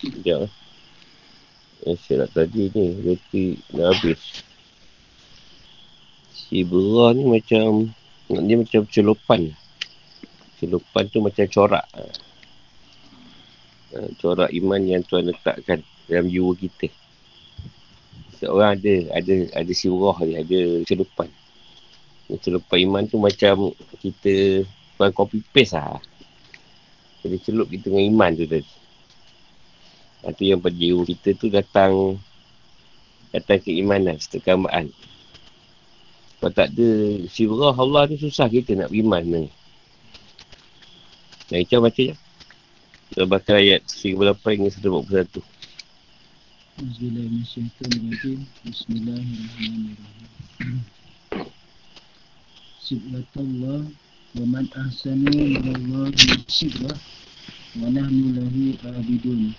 Sekejap lah. Saya nak tadi ni, roti dah habis. Si berah ni macam, dia macam celupan. Celupan tu macam corak. Ha, corak iman yang Tuhan letakkan dalam jiwa kita. Seorang ada, ada, ada si berah ni, ada celupan. Celupan iman tu macam kita, bukan copy paste lah. Jadi celup kita dengan iman tu tadi. Itu yang pada jiwa kita tu datang datang keimanan, setekambaan. Kalau tak ada sirah Allah tu susah kita nak beriman ni. Nah, macam baca je. Kita bakal ayat 38 hingga 141. Bismillahirrahmanirrahim. Bismillahirrahmanirrahim. Siblatullah wa man ahsanu minallahi siblah wa nahnu lahu abidun.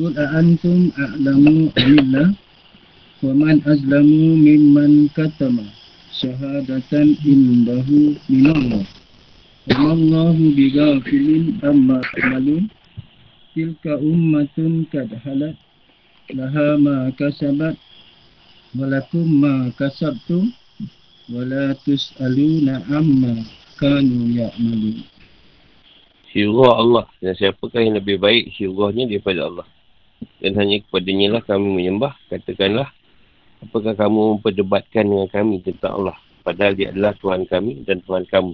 Qul a'antum a'lamu amillah wa man azlamu mimman katama shahadatan indahu minallah wa mallahu bighafilin amma tamalun tilka ummatun kad halat laha ma kasabat wa lakum ma kasabtum wa la tus'aluna amma kanu ya'malun Syirah Allah dan siapakah yang lebih baik syirahnya daripada Allah. Dan hanya kepadanya lah kami menyembah. Katakanlah, apakah kamu memperdebatkan dengan kami tentang Allah. Padahal dia adalah Tuhan kami dan Tuhan kamu.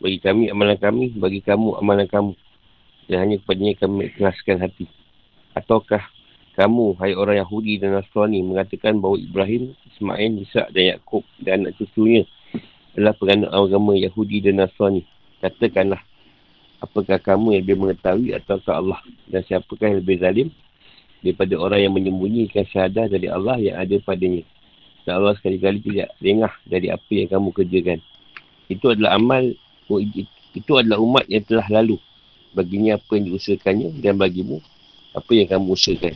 Bagi kami amalan kami, bagi kamu amalan kamu. Dan hanya kepadanya kami ikhlaskan hati. Ataukah kamu, hai orang Yahudi dan Nasrani, mengatakan bahawa Ibrahim, Ismail, Ishak dan Yaakob dan anak cucunya adalah penganut agama Yahudi dan Nasrani. Katakanlah, apakah kamu yang lebih mengetahui ataukah Allah dan siapakah yang lebih zalim daripada orang yang menyembunyikan syahadah dari Allah yang ada padanya. Dan Allah sekali-kali tidak lengah dari apa yang kamu kerjakan. Itu adalah amal, itu adalah umat yang telah lalu. Baginya apa yang diusahakannya dan bagimu apa yang kamu usahakan.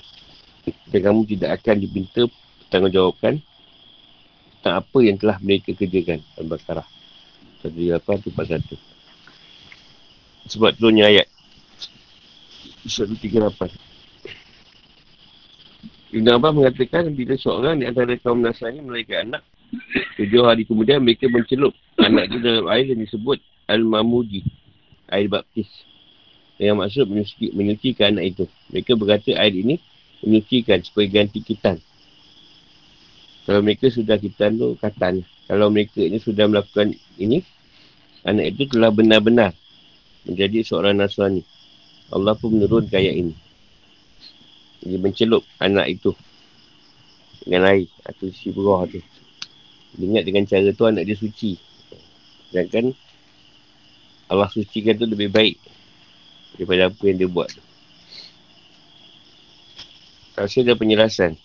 Dan kamu tidak akan diminta bertanggungjawabkan tentang apa yang telah mereka kerjakan. Al-Baqarah. 138 sebab turunnya ayat 138 Ibn Abbas mengatakan bila seorang di antara kaum Nasrani melahirkan anak tujuh hari kemudian mereka mencelup anak itu dalam air yang disebut Al-Mamudi air baptis. Yang maksud menyuci, menyucikan anak itu. Mereka berkata air ini menyucikan supaya ganti kitan. Kalau mereka sudah kitan tu katan. Kalau mereka ini sudah melakukan ini anak itu telah benar-benar menjadi seorang Nasrani. Allah pun menurunkan ayat ini dia mencelup anak itu dengan air atau si berah tu. Dia ingat dengan cara tu anak dia suci. Sedangkan Allah sucikan tu lebih baik daripada apa yang dia buat. Rasa ada penjelasan.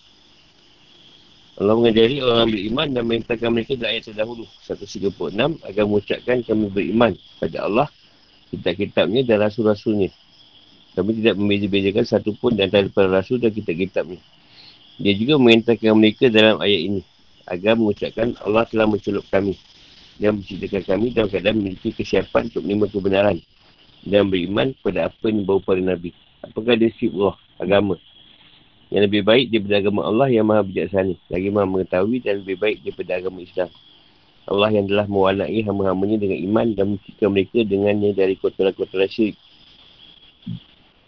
Allah mengajari orang beriman dan merintahkan mereka dalam ayat terdahulu. 136 agar mengucapkan kami beriman pada Allah, kitab-kitabnya dan rasul-rasulnya. Kami tidak membeza-bezakan satu pun di antara para rasul dan kitab-kitab ni. Dia juga memerintahkan mereka dalam ayat ini. Agar mengucapkan Allah telah mencelup kami. Dan menciptakan kami dalam keadaan memiliki kesiapan untuk menerima kebenaran. Dan beriman kepada apa yang dibawa para Nabi. Apakah dia sifat agama. Yang lebih baik daripada agama Allah yang maha bijaksana. Lagi maha mengetahui dan lebih baik daripada agama Islam. Allah yang telah mewarnai hamba-hambanya dengan iman dan menciptakan mereka dengannya dari kotoran-kotoran syirik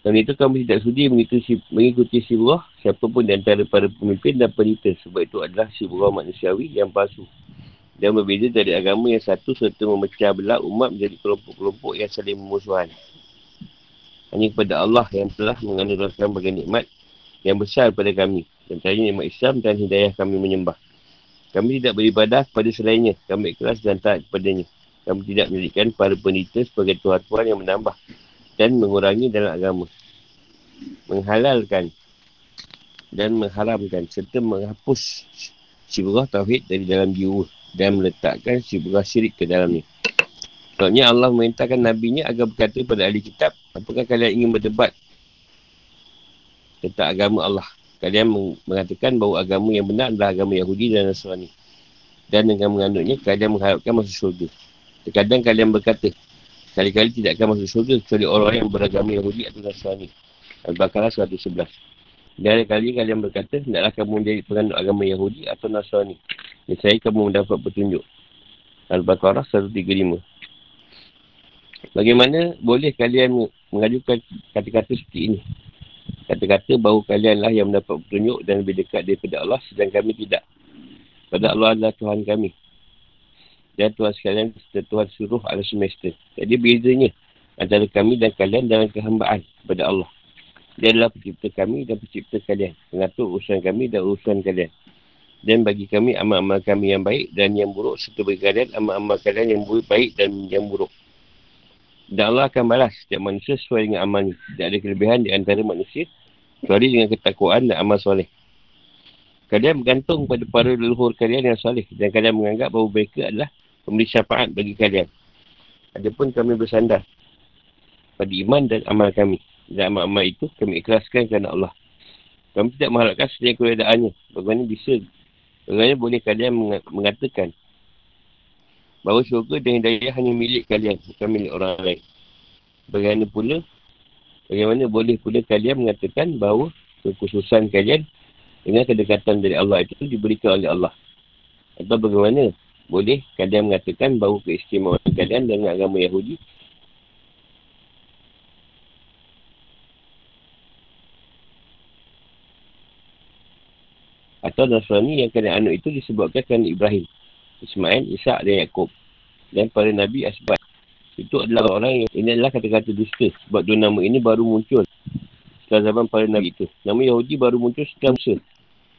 Dan itu kami tidak sudi mengikuti, mengikuti siburah siapa pun di antara para pemimpin dan penita. Sebab itu adalah siburah manusiawi yang palsu. Dan berbeza dari agama yang satu serta memecah belah umat menjadi kelompok-kelompok yang saling memusuhan. Hanya kepada Allah yang telah menganugerahkan bagi nikmat yang besar kepada kami. Dan tanya nikmat Islam dan hidayah kami menyembah. Kami tidak beribadah kepada selainnya. Kami ikhlas dan taat kepadanya. Kami tidak menjadikan para penita sebagai Tuhan-Tuhan yang menambah dan mengurangi dalam agama. Menghalalkan dan mengharamkan serta menghapus syibrah tauhid dari dalam jiwa dan meletakkan syibrah syirik ke dalamnya. Sebabnya Allah memerintahkan Nabi-Nya agar berkata kepada ahli kitab, apakah kalian ingin berdebat tentang agama Allah? Kalian mengatakan bahawa agama yang benar adalah agama Yahudi dan Nasrani. Dan dengan mengandungnya, kalian mengharapkan masuk syurga. Terkadang kalian berkata, Kali-kali tidak akan masuk syurga kecuali orang yang beragama Yahudi atau Nasrani. Al-Baqarah 111. Dan kali kalian berkata, tidaklah kamu menjadi penganut agama Yahudi atau Nasrani. Dan saya kamu mendapat petunjuk. Al-Baqarah 135. Bagaimana boleh kalian mengajukan kata-kata seperti ini? Kata-kata bahawa kalianlah yang mendapat petunjuk dan lebih dekat daripada Allah sedang kami tidak. Pada Allah adalah Tuhan kami dan Tuhan sekalian serta Tuhan suruh alam semesta. Jadi bezanya antara kami dan kalian dalam kehambaan kepada Allah. Dia adalah pencipta kami dan pencipta kalian. Mengatur urusan kami dan urusan kalian. Dan bagi kami amal-amal kami yang baik dan yang buruk serta bagi kalian amal-amal kalian yang baik dan yang buruk. Dan Allah akan balas setiap manusia sesuai dengan amalnya. Tidak ada kelebihan di antara manusia kecuali dengan ketakwaan dan amal soleh. Kalian bergantung pada para leluhur kalian yang soleh dan kalian menganggap bahawa mereka adalah memberi syafaat bagi kalian. Adapun kami bersandar pada iman dan amal kami. Dan amal-amal itu kami ikhlaskan kerana Allah. Kami tidak mengharapkan setiap keadaannya. Bagaimana bisa? Bagaimana boleh kalian mengatakan bahawa syurga dan hidayah hanya milik kalian, bukan milik orang lain. Bagaimana pula, bagaimana boleh pula kalian mengatakan bahawa kekhususan kalian dengan kedekatan dari Allah itu diberikan oleh Allah. Atau bagaimana boleh kalian mengatakan bahawa keistimewaan kalian dengan agama Yahudi atau Nasrani yang kalian anut itu disebutkan kerana Ibrahim, Ismail, Ishak dan Yaakob dan para Nabi Asbat. Itu adalah orang yang ini adalah kata-kata dusta sebab dua nama ini baru muncul setelah zaman para Nabi itu. Nama Yahudi baru muncul setelah Musa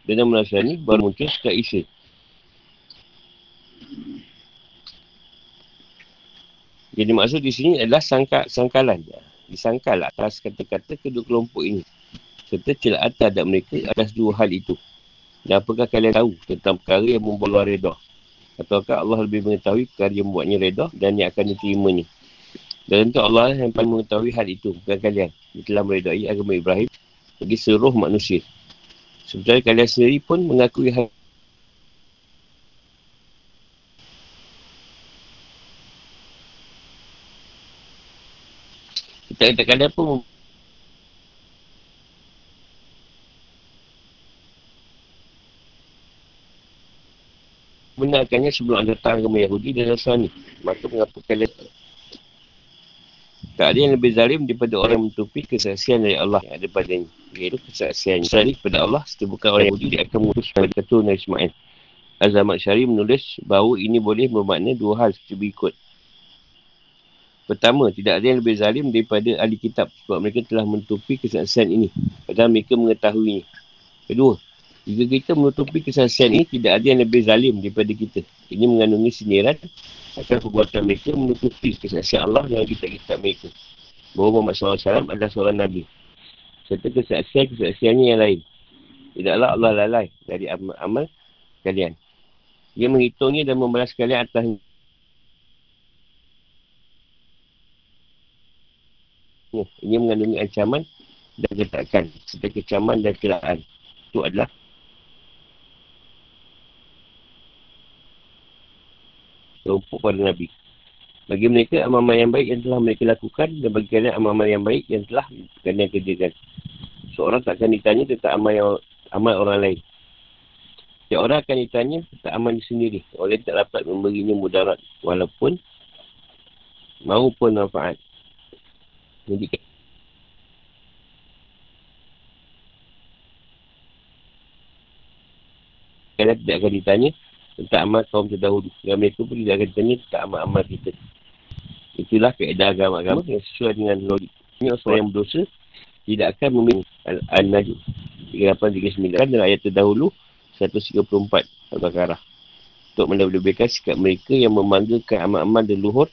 dan nama Nasrani baru muncul setelah Isa. Jadi maksud di sini adalah sangka, sangkalan. Disangkal atas kata-kata kedua kelompok ini. Serta celaan terhadap mereka atas dua hal itu. Dan apakah kalian tahu tentang perkara yang membuat luar reda? Ataukah Allah lebih mengetahui perkara yang membuatnya reda dan yang akan diterimanya? Dan tentu Allah yang paling mengetahui hal itu, bukan kalian. Dia telah meredai agama Ibrahim bagi seluruh manusia. Sebenarnya kalian sendiri pun mengakui hal Kita kata kadang pun benarkannya sebelum ada datang agama Yahudi dan Nasrani. Maka mengapa kalian tak ada yang lebih zalim daripada orang yang menutupi kesaksian dari Allah yang ada padanya. Iaitu kesaksian Syari kepada Allah setiap bukan orang Yahudi dia akan memutus pada ketua Nabi Ismail. Azamat Syari menulis bahawa ini boleh bermakna dua hal seperti berikut. Pertama, tidak ada yang lebih zalim daripada ahli kitab sebab mereka telah menutupi kesaksian ini. Padahal mereka mengetahuinya. Kedua, jika kita menutupi kesaksian ini, tidak ada yang lebih zalim daripada kita. Ini mengandungi sindiran akan perbuatan mereka menutupi kesaksian Allah yang kitab-kitab mereka. Bahawa Muhammad SAW adalah seorang Nabi. Serta kesaksian-kesaksiannya yang lain. Tidaklah Allah lalai dari amal-amal kalian. Dia menghitungnya dan membalas kalian atas Ini mengandungi ancaman dan ketakan. Serta kecaman dan kelaan. Itu adalah kelompok para Nabi. Bagi mereka, amal-amal yang baik yang telah mereka lakukan dan bagi kalian amal-amal yang baik yang telah kalian kerjakan. Seorang tak akan ditanya tentang amal, yang, amal orang lain. Setiap orang akan ditanya tentang amal sendiri. Oleh tak dapat memberinya mudarat walaupun maupun manfaat. Menunjukkan. Kalian tidak akan ditanya tentang amal kaum terdahulu. Dan mereka pun tidak akan ditanya tentang amal-amal kita. Itulah keadaan agama-agama yang sesuai dengan logik. Ini orang yang berdosa tidak akan memilih Al-Najm. 8.39 dan ayat terdahulu 134 Al-Baqarah. Untuk melebih-lebihkan sikap mereka yang memanggakan amal-amal dan luhur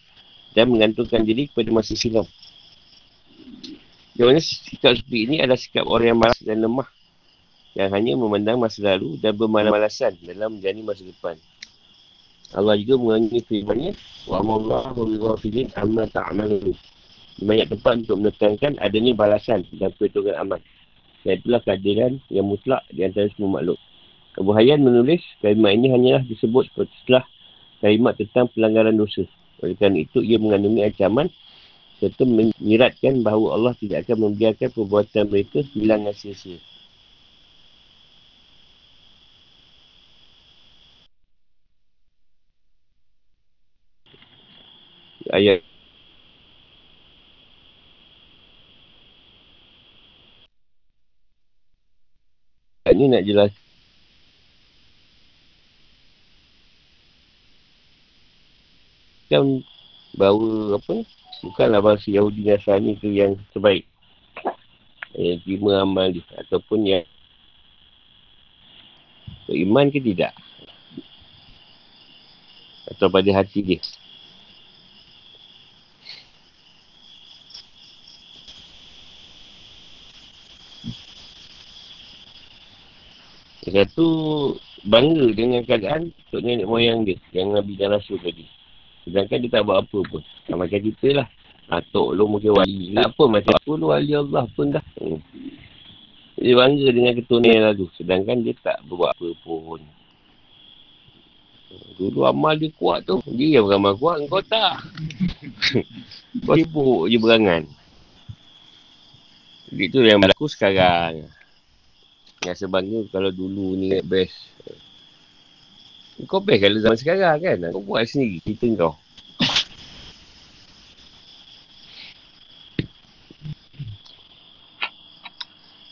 dan mengantungkan diri kepada masa silam. Yang sikap seperti ini adalah sikap orang yang malas dan lemah yang hanya memandang masa lalu dan bermalas-malasan dalam menjalani masa depan. Allah juga menganggap firman-Nya wa mallahu bighafilin amma ta'malun. Banyak tempat untuk menekankan adanya balasan dan perhitungan amal. Dan itulah keadilan yang mutlak di antara semua makhluk. Abu Hayyan menulis kalimat ini hanyalah disebut setelah kalimat tentang pelanggaran dosa. Oleh kerana itu, ia mengandungi ancaman serta menyiratkan bahawa Allah tidak akan membiarkan perbuatan mereka hilang sia-sia. Ayat ini nak jelas kan bahawa apa bukanlah bangsa Yahudi Nasrani tu yang terbaik. Yang terima amal dia ataupun yang beriman ke tidak. Atau pada hati dia. Dia tu bangga dengan keadaan untuk nenek moyang dia yang Nabi dan Rasul tadi. Sedangkan dia tak buat apa pun. Tak macam kita lah. Atok lu mungkin wali. Tak apa macam apa lu wali Allah pun dah. Hmm. Dia bangga dengan keturunan yang lalu. Sedangkan dia tak buat apa pun. Dulu amal dia kuat tu. Dia yang beramal kuat. Kau tak. kau sibuk je berangan. Itu yang berlaku sekarang. Yang sebangga kalau dulu ni best. Kau best kalau zaman sekarang kan. Kau buat sendiri cerita kau.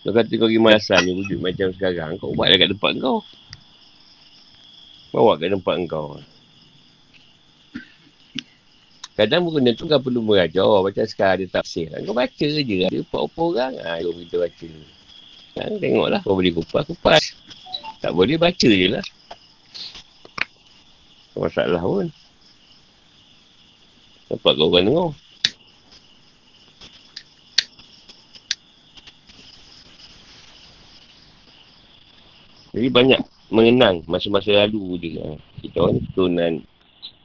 Kau kata kau pergi malasan ni wujud macam sekarang. Kau buat dekat tempat kau. Bawa kat tempat kau. Kadang ni tu kau perlu mengajar. Macam sekarang dia tak sih. Kau baca je. Ada apa-apa orang. Ha, kau kita baca. Ha, tengoklah. Kau boleh kupas, kupas. Tak boleh baca je lah masalah pun. Dapat kau orang dengar. Jadi banyak mengenang masa-masa lalu je. Ha. Kita orang keturunan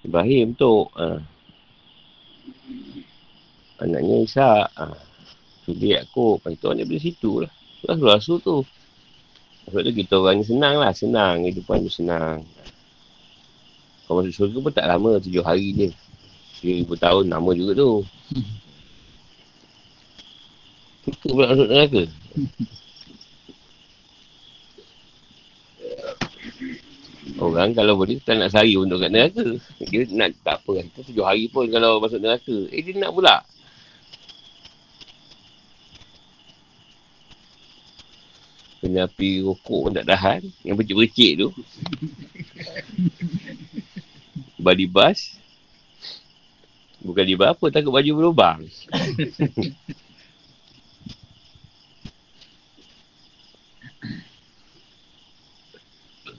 Ibrahim tu. Ha. Anaknya Isa. Ha. Jadi aku. Itu orang dari situ lah. Rasul-rasul tu. Sebab tu kita orang senang lah. Senang. Hidupan tu senang. Kau masuk syurga pun tak lama, tujuh hari je. Tiga ribu tahun, lama juga tu. Suka pula masuk neraka. Orang kalau boleh tak nak sari untuk kat neraka. Dia nak tak apa. Kita tujuh hari pun kalau masuk neraka. Eh dia nak pula. Kena api rokok pun tak tahan. Yang bercik-bercik tu. body bus bukan di apa takut baju berlubang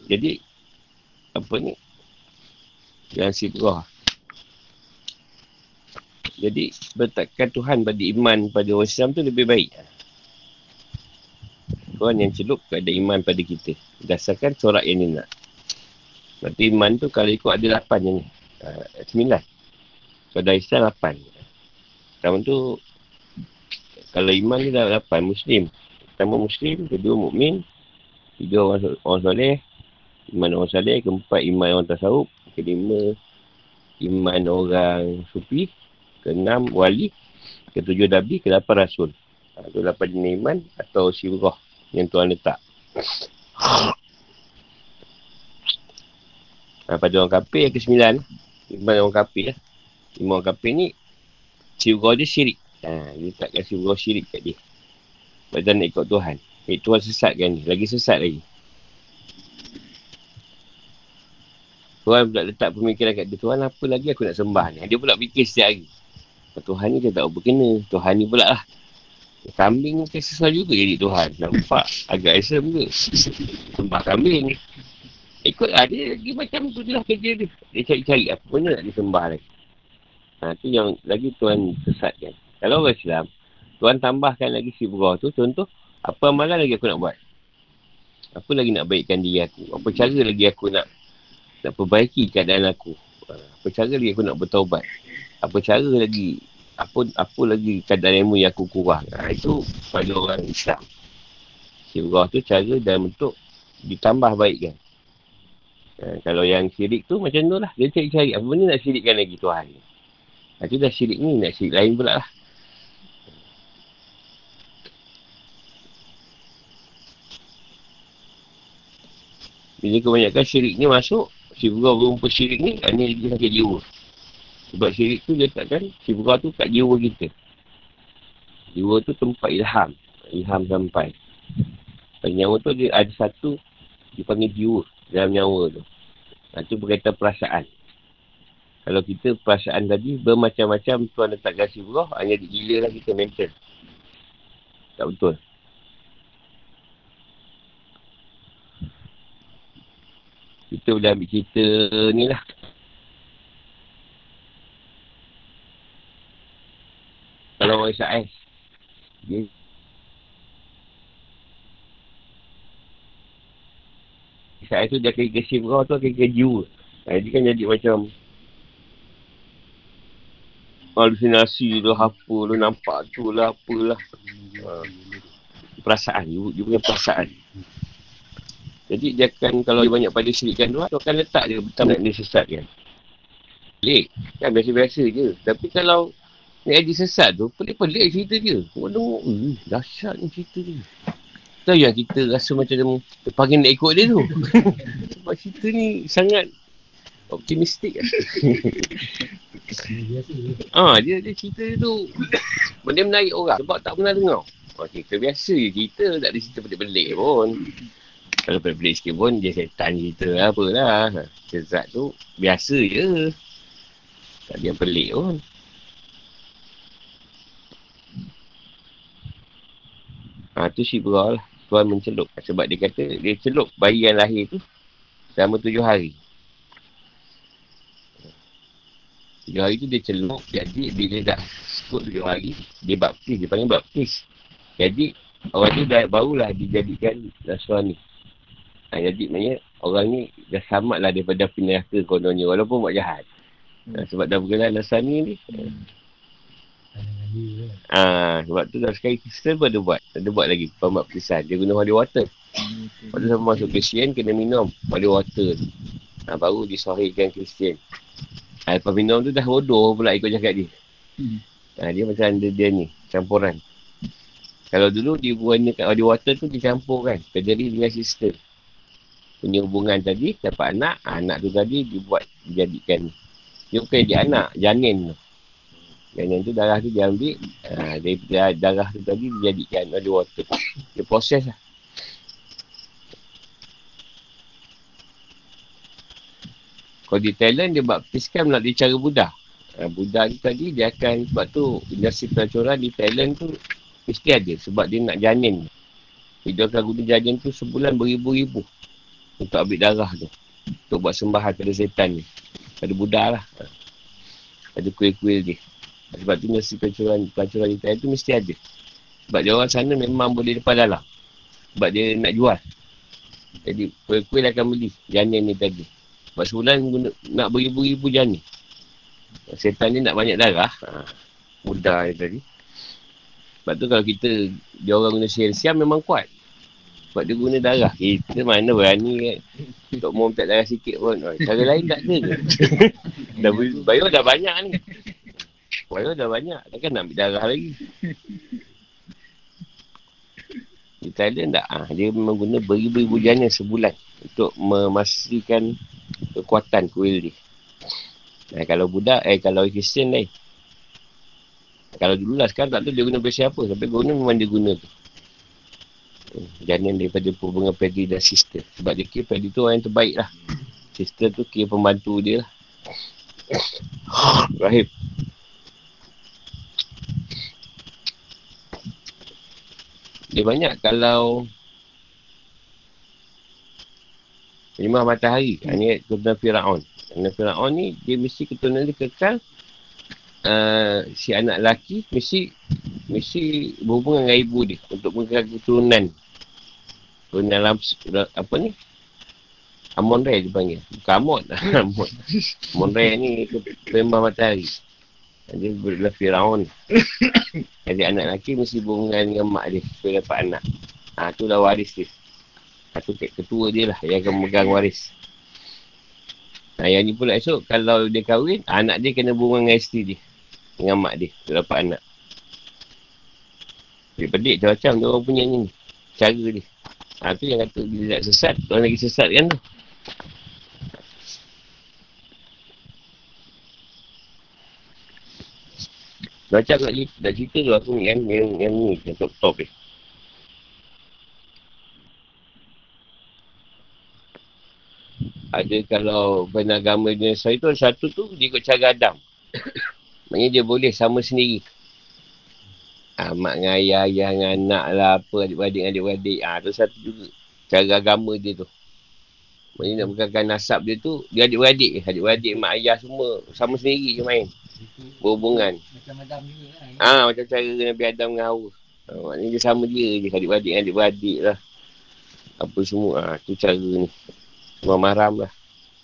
jadi apa ni? Yang sibrah jadi bertakkan Tuhan pada iman pada orang Islam tu lebih baik. Tuhan yang celup ada iman pada kita. Berdasarkan corak yang dia nak Berarti iman tu kalau ikut ada lapan je ni. Sembilan. So dari Islam lapan. Pertama tu, kalau iman ni dah lapan, Muslim. Pertama Muslim, kedua mukmin, tiga orang, orang soleh, iman orang soleh, keempat iman orang tasawuf, kelima iman orang sufi, keenam wali, ketujuh nabi, kedelapan rasul. Ha, lapan jenis iman atau sirah yang Tuhan letak. Ha, pada orang kafir yang ke-9 Iman orang kafir lah Iman orang kafir ni Sirgah dia syirik ha, Dia takkan sirgah syirik kat dia Pada nak ikut Tuhan Eh Tuhan sesat kan ni Lagi sesat lagi Tuhan pula letak pemikiran kat dia. Tuhan apa lagi aku nak sembah ni? Dia pula fikir setiap hari. Tuhan ni dia tak berkena. Tuhan ni pula lah. Kambing ke sesuai juga jadi Tuhan. Nampak agak Islam ke. Sembah kambing. Ikut lah. Dia lagi macam tu lah kerja dia. Dia cari-cari apa benda nak disembah lagi. Ha, tu yang lagi Tuhan sesatkan. Kalau orang Islam, Tuhan tambahkan lagi si burah tu. Contoh, apa amalan lagi aku nak buat? Apa lagi nak baikkan diri aku? Apa cara lagi aku nak nak perbaiki keadaan aku. Apa cara lagi aku nak bertaubat. Apa cara lagi, apa apa lagi keadaan ilmu yang aku kurang. Ha, itu pada orang Islam. Sirah tu cara dan bentuk ditambah baik kan. Ha, kalau yang syirik tu macam tu lah. Dia cari-cari apa benda nak syirikkan lagi Tuhan. Ha, tu dah syirik ni, nak syirik lain pula lah. Bila kebanyakan syirik ni masuk, burah berumpah syirik ni hanya dia sakit jiwa. Sebab syirik tu dia letakkan si burah tu kat jiwa kita. Jiwa tu tempat ilham. Ilham sampai. Dan nyawa tu ada satu dipanggil jiwa dalam nyawa tu. Nah, tu berkaitan perasaan. Kalau kita perasaan tadi bermacam-macam tuan letak si burah hanya digila lah kita mental. Tak betul. Kita boleh ambil cerita ni lah. Kalau orang Isa'is. Dia Isa'is tu dia akan kesip kau tu akan keju. Ha, dia kan jadi macam halusinasi tu, apa tu, nampak tu lah, apalah. Ha. Perasaan, you, you punya perasaan. Jadi dia akan kalau dia banyak pada syirikkan tu, tu akan letak dia betul nak dia sesat kan. Pelik. Kan biasa-biasa je. Tapi kalau ni ada sesat tu, pelik-pelik cerita dia. Tengok, eh, dahsyat ni cerita dia. Tahu yang kita rasa macam terpanggil nak ikut dia tu. Sebab cerita ni sangat optimistik lah. ah, dia, dia cerita dia tu benda menarik orang sebab tak pernah dengar. Oh, cerita biasa je cerita, tak ada cerita pelik-pelik pun. Kalau pelik-pelik sikit pun dia setan cerita lah apalah. Kezat tu biasa je. Tak ada yang pelik pun. Ha, tu si lah. Tuan mencelup. Sebab dia kata dia celup bayi yang lahir tu selama tujuh hari. Tujuh hari tu dia celup. Jadi bila dah cukup tujuh hari, dia baptis. Dia panggil baptis. Jadi orang tu dah barulah dijadikan Nasrani. Ha, jadi maknanya orang ni dah selamat lah daripada neraka kononnya walaupun buat jahat. Ha, sebab dah bergelar Nasrani ni. Ha, sebab tu dah sekali Kristen pun ada buat. Ada buat lagi pembaptisan. Dia guna holy water. Pada sama masuk Kristian kena minum holy water tu. Ha, baru disahihkan Kristian. Ha, lepas minum tu dah bodoh pula ikut cakap dia. Ha, dia macam dia, dia ni. Campuran. Kalau dulu dia gunakan holy water tu dicampurkan. Kederi dengan sister punya hubungan tadi dapat anak anak tu tadi dibuat dijadikan dia bukan dia anak janin tu janin tu darah tu dia ambil ha, dari darah tu tadi dijadikan ada water dia proses lah kalau di Thailand dia baptiskan melalui cara Buddha ha, Buddha tu tadi dia akan sebab tu industri pelacuran di Thailand tu mesti ada sebab dia nak janin dia akan guna janin tu sebulan beribu-ribu untuk ambil darah tu. Untuk buat sembahan pada setan ni. Pada Buddha lah. Ada kuil-kuil dia. Sebab tu mesti pelacuran, pelacuran Thailand tu mesti ada. Sebab dia orang sana memang boleh depan dalam. Sebab dia nak jual. Jadi kuil-kuil akan beli janin ni tadi. Sebab sebulan guna, nak beribu-ribu janin. Setan ni nak banyak darah. Ha, Buddha ni tadi. Sebab tu kalau kita, dia orang guna siam-siam memang kuat. Sebab dia guna darah. Kita mana berani kan. Untuk mau minta darah sikit pun. Cara lain tak ada ke? dah, bayar dah banyak ni. Bayar dah banyak. Takkan nak ambil darah lagi. Di Thailand tak. Ha, dia memang guna beribu-ribu jana sebulan. Untuk memastikan kekuatan kuil dia. Nah, kalau budak, eh kalau Kristian lain. Kalau dulu lah sekarang tak tahu dia guna besi apa. Sampai guna memang dia guna tu janin daripada bunga pedi dan sister. Sebab dia kira pedi tu orang yang terbaik lah. Sister tu kira pembantu dia lah. Rahim. Dia banyak kalau Lima matahari. Ini keturunan Fir'aun. Keturunan Fir'aun ni, dia mesti keturunan dia kekal. Uh, si anak lelaki mesti mesti berhubungan dengan ibu dia untuk mengekalkan keturunan. Keturunan dalam, apa ni? Amon Ray dipanggil. Bukan Amon. Amon. Ray ni pembah matahari. Dia berlaku Fir'aun. Jadi anak lelaki mesti berhubungan dengan mak dia. Supaya dapat anak. Ha, tu dah waris dia. Satu ketua dia lah yang akan megang waris. Nah, yang ni pula esok, kalau dia kahwin, anak dia kena berhubungan dengan isteri dia. Dengan mak dia, untuk dapat anak. Pedik-pedik macam-macam dia orang punya ni. Cara dia. Ha, tu yang kata dia tak sesat, orang lagi sesat kan tu. Macam nak cerita, nak cerita tu aku yang, yang, yang ni, yang top-top ni. Eh. ada kalau penagama jenis saya tu satu tu dia ikut cara Adam. Maknanya dia boleh sama sendiri. Ha, mak dengan ayah, ayah dengan anak lah apa adik-adik adik-adik. Ha, tu satu juga. Cara agama dia tu. Maknanya nak bukankan nasab dia tu dia adik-adik adik-adik mak ayah semua sama sendiri je main berhubungan macam Adam juga lah ha, macam cara Nabi Adam dengan Hawa ha, maknanya dia sama dia je adik-adik dengan adik-adik lah apa semua ha, tu cara ni Imam Mahram lah.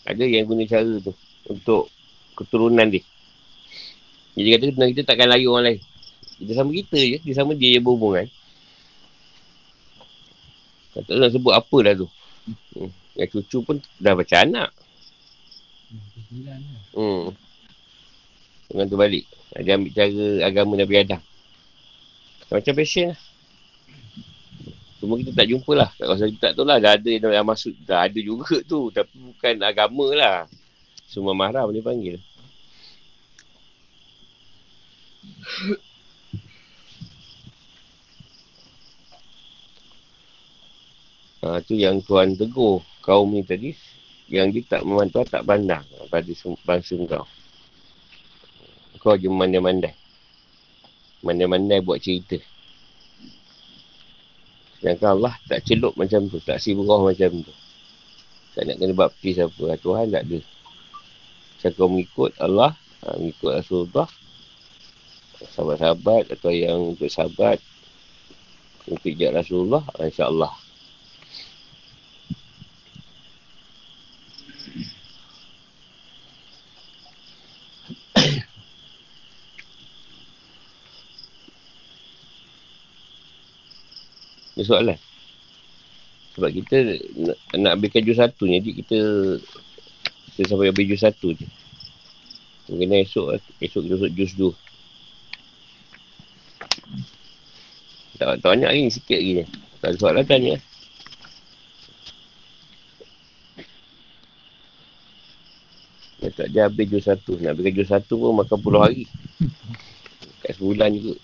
Ada yang guna cara tu. Untuk keturunan dia. Jadi kata keturunan kita takkan lari orang lain. Kita sama kita je. Dia sama dia yang berhubungan. Tak nak sebut apa dah tu. Hmm. Yang cucu pun dah baca anak. Hmm. Dengan tu balik. Dia ambil cara agama Nabi Adam. Macam passion lah. Cuma kita tak jumpa lah. Kawasan kita tak tahu lah. Dah ada yang, masuk. Dah ada juga tu. Tapi bukan agama lah. Semua marah boleh panggil. Ha, tu yang Tuhan tegur kaum ni tadi. Yang dia tak memantau tak pandang pada bangsa kau. Kau je mandai-mandai. Mandai-mandai buat cerita. Sedangkan Allah tak celup macam tu. Tak siburah macam tu. Tak nak kena baptis apa. Tuhan tak ada. Macam kau mengikut Allah. Ha, mengikut Rasulullah. Sahabat-sahabat atau yang untuk sahabat. Untuk ijat Rasulullah. InsyaAllah. Ini soalan. Sebab kita nak, nak ambilkan jus satu ni, jadi kita kita sampai ambil jus satu je. Mungkin esok, esok kita masuk jus dua. Tak, tak banyak lagi, sikit lagi ni. Tak ada soalan tanya. Ya, tak habis jus satu. Nak ambilkan jus satu pun makan puluh hari. Kat sebulan juga.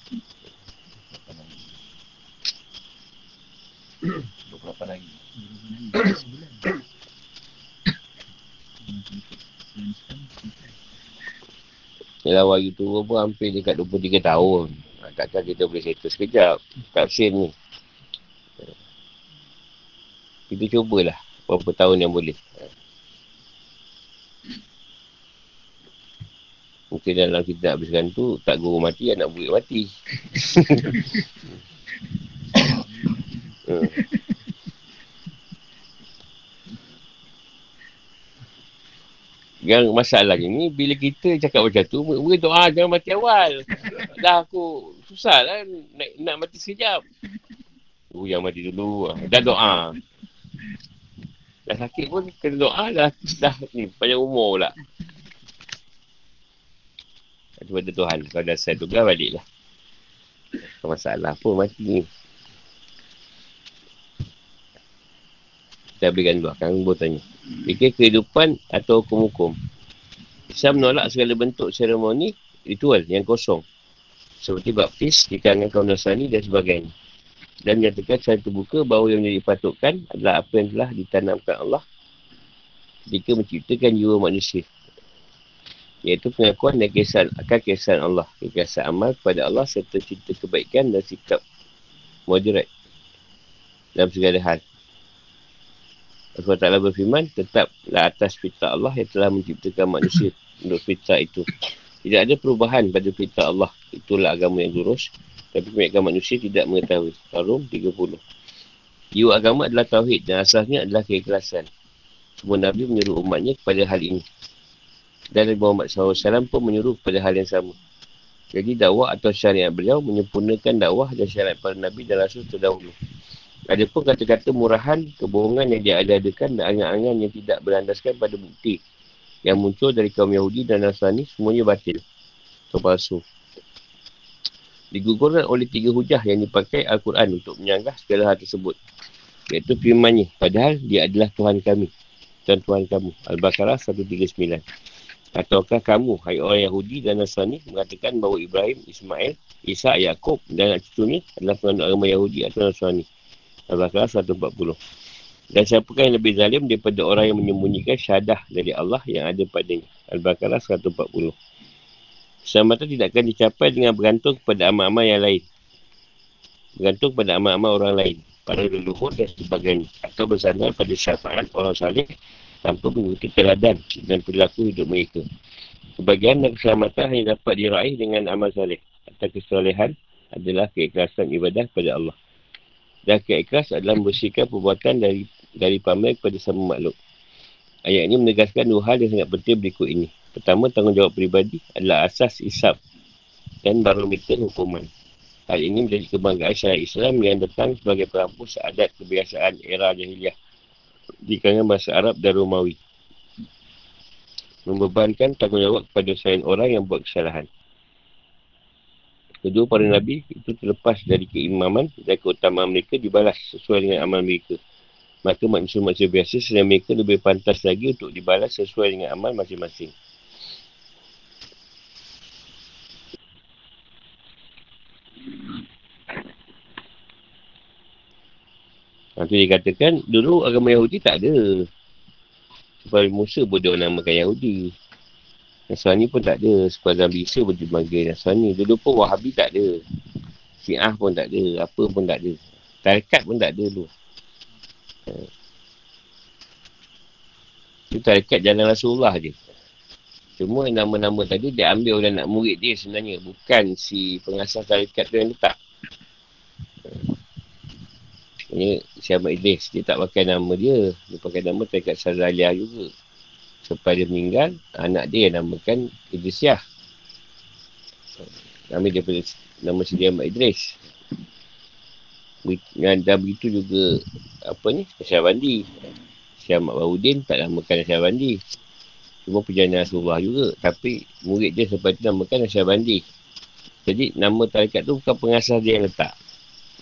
28 hari. Yalah wari tu pun hampir dekat 23 tahun. Takkan kita boleh settle sekejap. Tak sen ni. Kita cubalah berapa tahun yang boleh. Mungkin dalam kita habiskan tu, tak guru mati, anak buik mati. Hmm. Yang masalah ni bila kita cakap macam tu, mereka doa jangan mati awal. Dah aku susah lah nak, nak mati sekejap. Oh, yang mati dulu. Dah doa. Dah sakit pun kena doa dah. Dah ni, panjang umur pula. Kepada Tuhan. Kalau dah saya tugas baliklah. Masalah pun mati ni. Kita berikan dua. Kang Bo tanya. Fikir kehidupan atau hukum-hukum. Islam menolak segala bentuk seremoni ritual yang kosong. Seperti baptis, dikarenakan kaum Nasrani dan sebagainya. Dan menyatakan secara terbuka bahawa yang menjadi patukan adalah apa yang telah ditanamkan Allah ketika menciptakan jiwa manusia. Iaitu pengakuan dan kisah akan kisah Allah. Kisah amal kepada Allah serta cinta kebaikan dan sikap moderat dalam segala hal. Allah Ta'ala berfirman, tetaplah atas fitrah Allah yang telah menciptakan manusia untuk fitrah itu. Tidak ada perubahan pada fitrah Allah. Itulah agama yang lurus. Tapi kebanyakan manusia tidak mengetahui. Tarum 30. Jiwa agama adalah tauhid dan asasnya adalah keikhlasan. Semua Nabi menyuruh umatnya kepada hal ini. Dan Nabi Muhammad SAW pun menyuruh kepada hal yang sama. Jadi dakwah atau syariat beliau menyempurnakan dakwah dan syariat para Nabi dan Rasul terdahulu. Ada pun kata-kata murahan, kebohongan yang dia ada-adakan dan angan-angan yang tidak berlandaskan pada bukti yang muncul dari kaum Yahudi dan Nasrani semuanya batil atau palsu. Digugurkan oleh tiga hujah yang dipakai Al-Quran untuk menyanggah segala hal tersebut. Iaitu firmannya, padahal dia adalah Tuhan kami. Tuhan Tuhan kamu. Al-Baqarah 139. Ataukah kamu, hai orang Yahudi dan Nasrani, mengatakan bahawa Ibrahim, Ismail, Isa, Yaakob dan anak cucunya adalah penganut agama Yahudi atau Nasrani. Al-Baqarah 140. Dan siapakah yang lebih zalim daripada orang yang menyembunyikan syadah dari Allah yang ada padanya. Al-Baqarah 140. Keselamatan tidak akan dicapai dengan bergantung kepada amal-amal yang lain. Bergantung pada amal-amal orang lain. Para leluhur dan sebagainya. Atau bersandar pada syafaat orang salih tanpa mengikuti teladan dan perilaku hidup mereka. Sebagian dan keselamatan hanya dapat diraih dengan amal salih. Atau kesalahan adalah keikhlasan ibadah kepada Allah. Dan keikhlas adalah membersihkan perbuatan dari dari pamer kepada sama makhluk. Ayat ini menegaskan dua hal yang sangat penting berikut ini. Pertama, tanggungjawab peribadi adalah asas isap dan barometer hukuman. Hal ini menjadi kebanggaan syariat Islam yang datang sebagai perhapus adat kebiasaan era jahiliah di kalangan bahasa Arab dan Romawi. Membebankan tanggungjawab kepada selain orang yang buat kesalahan. Kedua para Nabi itu terlepas dari keimaman dan keutamaan mereka dibalas sesuai dengan amal mereka. Maka manusia-manusia biasa selain mereka lebih pantas lagi untuk dibalas sesuai dengan amal masing-masing. Nanti dikatakan dulu agama Yahudi tak ada. Sebab Musa pun dia namakan Yahudi. Nasrani pun tak ada. Sebab Nabi Isa pun dipanggil Nasrani. Dulu pun Wahabi tak ada. Syiah pun tak ada. Apa pun tak ada. Tarikat pun tak ada dulu. Itu tarikat jalan Rasulullah je. Cuma nama-nama tadi dia ambil oleh anak murid dia sebenarnya. Bukan si pengasas tarikat tu yang letak. Ini Syahmat Idris. Dia tak pakai nama dia. Dia pakai nama tarikat Sazaliyah juga. Sampai dia meninggal, anak dia yang namakan Idrisiah. Nama dia pada nama Sidi Ahmad Idris. Dan begitu juga, apa ni, Syah Bandi. Syah Ahmad Bahudin tak namakan Syah Bandi. Cuma perjalanan Rasulullah juga. Tapi murid dia sampai tu namakan Syah Bandi. Jadi nama tarikat tu bukan pengasas dia yang letak.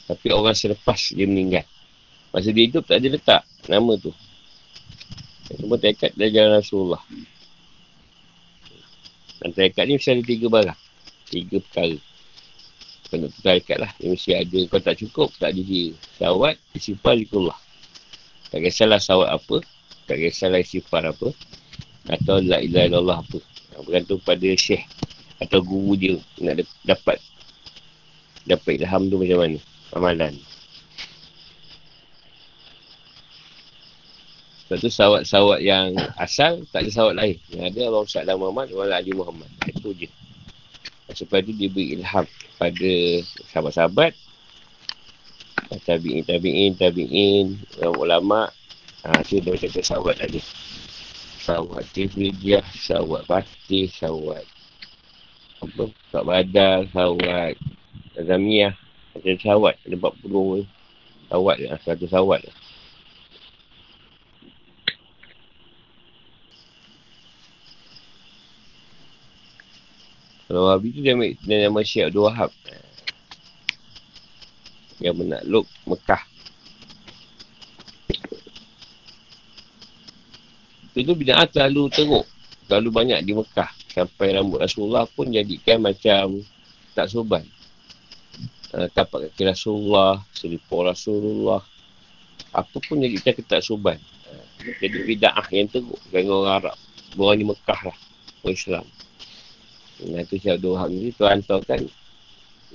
Tapi orang selepas dia meninggal. Masa dia hidup tak ada letak nama tu. Semua tekat dari jalan Rasulullah. Dan tekat ni mesti ada tiga barang. Tiga perkara. Kena tekat lah. Dia mesti ada. Kalau tak cukup, tak dia. Sawat, isifar, ikullah. Tak kisahlah sawat apa. Tak kisahlah isifar apa. Atau la ilaha illallah apa. Bergantung pada syekh. Atau guru dia. Nak dapat. Dapat ilham tu macam mana. Amalan. Sebab tu sawat-sawat yang asal tak ada sawat lain. Yang ada Allah Ustaz Muhammad, Allah Ali Muhammad. Itu je. Sebab tu dia beri ilham pada sahabat-sahabat. Tabi'in, tabi'in, tabi'in, ulama. Ha, tu dia kata sawat tadi. Sawat Tifridiyah, sawat Fatih, sawat apa, sawat Badal, sawat Azamiyah. Ada sawat, ada 40 sawat, 100 sawat. Kalau Wahabi tu dia ambil nama Syekh Abdul Wahab. Yang menakluk Mekah. Itu bida'ah terlalu teruk. Terlalu banyak di Mekah. Sampai rambut Rasulullah pun jadikan macam tak soban. Uh, tapak kaki Rasulullah, selipur Rasulullah. Apa pun jadikan tak soban. Uh, Jadi bida'ah yang teruk. Dengan orang Arab. Orang di Mekah lah. Orang Islam. Nah tu Syed Abdul Wahab ni tu hantarkan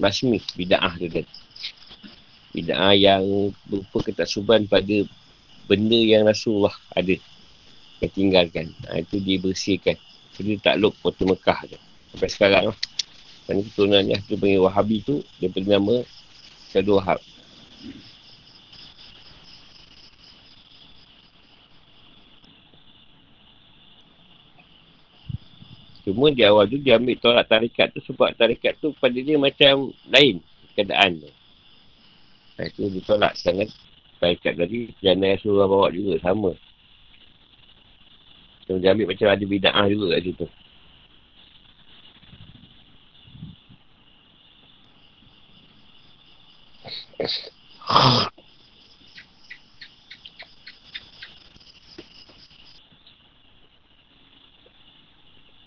basmi bida'ah tu kan. Bida'ah yang berupa ketaksuban pada benda yang Rasulullah ada. Yang tinggalkan. Ha, itu dibersihkan. Jadi takluk kota Mekah tu. Sampai sekarang lah. Kerana keturunannya tu panggil Wahabi tu. Dia beri nama Syed Abdul Wahab. Cuma di awal tu dia ambil tolak tarikat tu sebab tarikat tu pada dia macam lain keadaan tu. Lepas tu dia tolak sangat tarikat tadi jana yang suruh bawa juga sama. So, dia ambil macam ada bida'ah juga kat situ.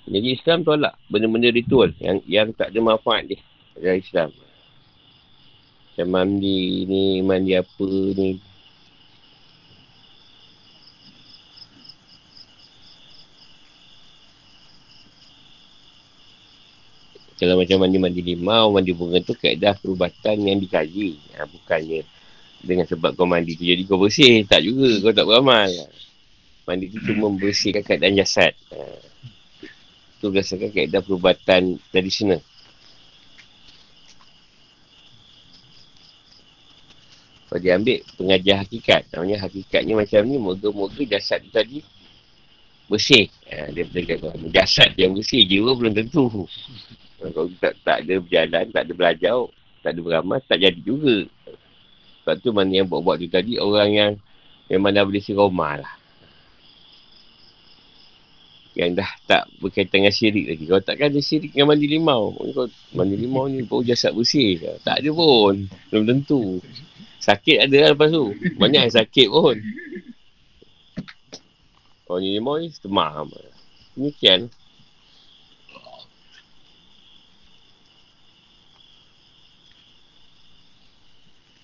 Jadi Islam tolak benda-benda ritual yang yang tak ada manfaat dia dari Islam. Macam mandi ni, mandi apa ni. Kalau macam mandi-mandi limau, mandi bunga tu kaedah perubatan yang dikaji. Ha, bukannya dengan sebab kau mandi tu jadi kau bersih. Tak juga, kau tak beramal. Mandi tu cuma membersihkan keadaan jasad. Ha tu berdasarkan kaedah perubatan tradisional. Kalau dia ambil pengajar hakikat, namanya hakikatnya macam ni, moga-moga jasad tu tadi bersih. Ha, dia berkata, jasad yang bersih, jiwa belum tentu. Kalau tak, tak ada berjalan, tak ada belajar, tak ada beramal, tak jadi juga. Sebab tu mana yang buat-buat tu tadi, orang yang memang dah boleh siroma lah yang dah tak berkaitan dengan syirik lagi. Kalau takkan ada syirik dengan mandi limau. Kau mandi limau ni bau jasad bersih. Tak ada pun. Belum tentu. Sakit ada lah lepas tu. Banyak yang sakit pun. Kalau ni limau ni setemam. Demikian.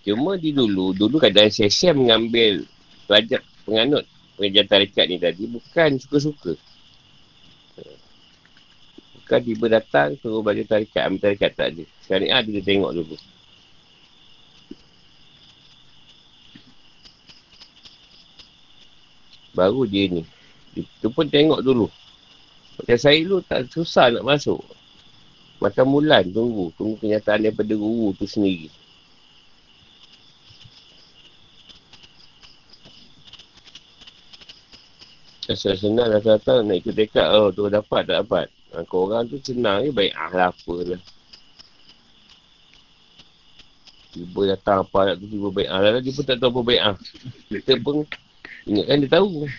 Cuma di dulu, dulu kadang saya mengambil pelajar penganut pengajian tarikat ni tadi bukan suka-suka. Bukan tiba datang, suruh belajar tarikat, ambil tarikat tak ada. Sekarang ada dia tengok dulu. Baru dia ni. Dia pun tengok dulu. Macam saya dulu tak susah nak masuk. Macam mulan tunggu. Tunggu kenyataan daripada guru tu sendiri. Asal senang rasa-rasa nak ikut dekat. Oh, tu dapat tak dapat. Ha, kau orang tu senang je baik ah lah apa lah. Tiba datang apa nak tu tiba baik ah lah. Dia pun tak tahu apa baik ah. Kita pun ingatkan dia tahu.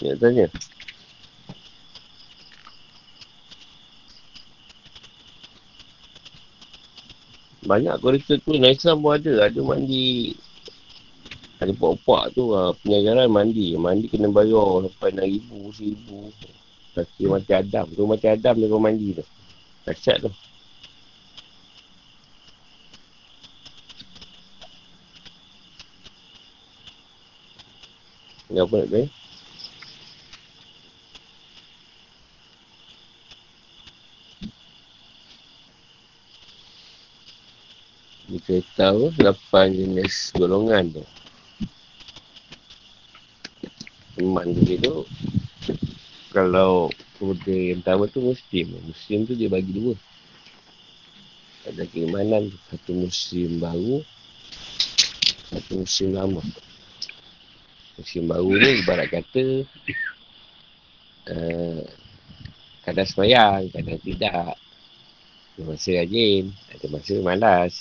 Ya tanya. Banyak kurikulum tu Naik Islam pun ada. Ada mandi. Ada puak-puak tu uh, Pengajaran mandi. Mandi kena bayar Sampai RM6,000 RM1,000 Kaki macam Adam. Tu macam Adam dia kau mandi tu. Kacat tu. Ni apa nak tanya? Kita tahu 8 jenis golongan tu. Iman tu tu kalau pemuda yang pertama tu Muslim. Muslim tu dia bagi dua. Ada keimanan tu. Satu Muslim baru. Satu Muslim lama. Muslim baru ni ibarat kata uh, kadang semayang, kadang tidak. Ada masa rajin, ada masa malas.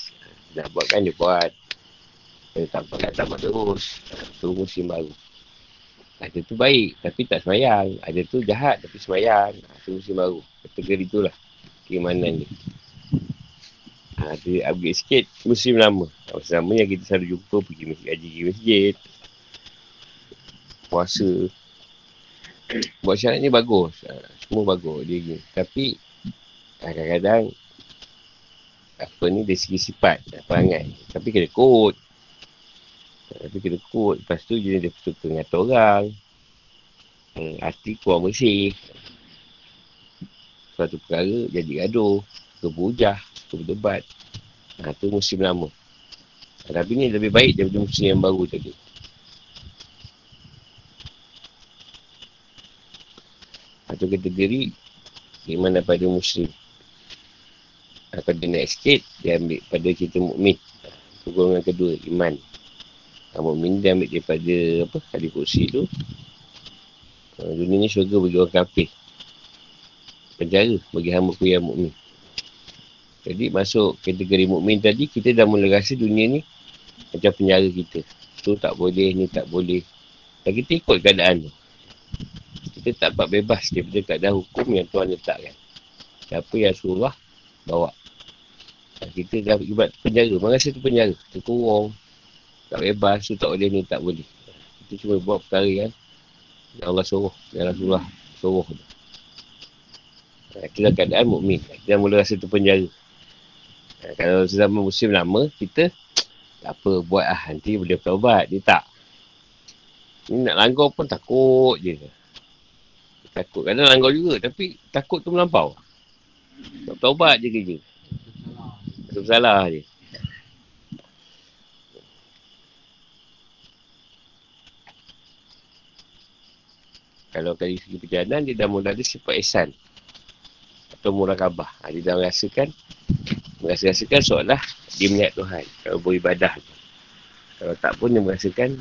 Nak buat kan dia buat. Dia tak tak buat terus. Tu musim baru. Ada tu baik tapi tak semayang. Ada tu jahat tapi semayang. Tu musim baru. Kategori tu lah. Keimanan ni. Ha, dia upgrade sikit musim lama. Musim lama yang kita selalu jumpa pergi masjid haji, pergi masjid. puasa. Buat syarat ni bagus. Ha, semua bagus dia ni. Tapi kadang-kadang apa ni dari segi sifat perangai. Tapi kena kod. Tapi kena kod. Lepas tu jenis dia suka ngata orang. Hmm, hati kurang bersih. Suatu perkara jadi gaduh. Suka berdebat. Ha, tu musim lama. Tapi ni lebih baik daripada musim yang baru tadi. Atau kategori iman daripada muslim. Pada naik sikit, dia ambil pada kita mukmin. Golongan kedua, iman. Ha, mukmin dia ambil daripada apa, hadis kursi tu. Ha, dunia ni syurga bagi orang kafir. Penjara bagi hamba ku yang mukmin. Jadi masuk kategori mukmin tadi, kita dah mula rasa dunia ni macam penjara kita. Tu tak boleh, ni tak boleh. Dan kita ikut keadaan tu. Kita tak dapat bebas daripada keadaan hukum yang Tuhan letakkan. Siapa yang suruh bawa. Kita dah ibat penjara. Merasa tu penjara. Terkurung. Tak bebas. Tu tak boleh ni tak boleh. Kita cuma buat perkara yang Allah suruh. Yang Rasulullah suruh tu. Kita keadaan mukmin. Kita mula rasa tu penjara. Kalau zaman musim lama, kita tak apa, buat lah. Nanti boleh bertaubat. Dia tak. Ni nak langgar pun takut je. Takut. Kadang langgar juga. Tapi takut tu melampau. Tak bertaubat je kerja. Tak salah je. Kalau dari segi perjalanan, dia dah mula ada sifat ihsan. Atau murah kabah. Ha, dia dah merasakan, merasa-rasakan seolah dia melihat Tuhan. Kalau beribadah tu. Kalau tak pun dia merasakan,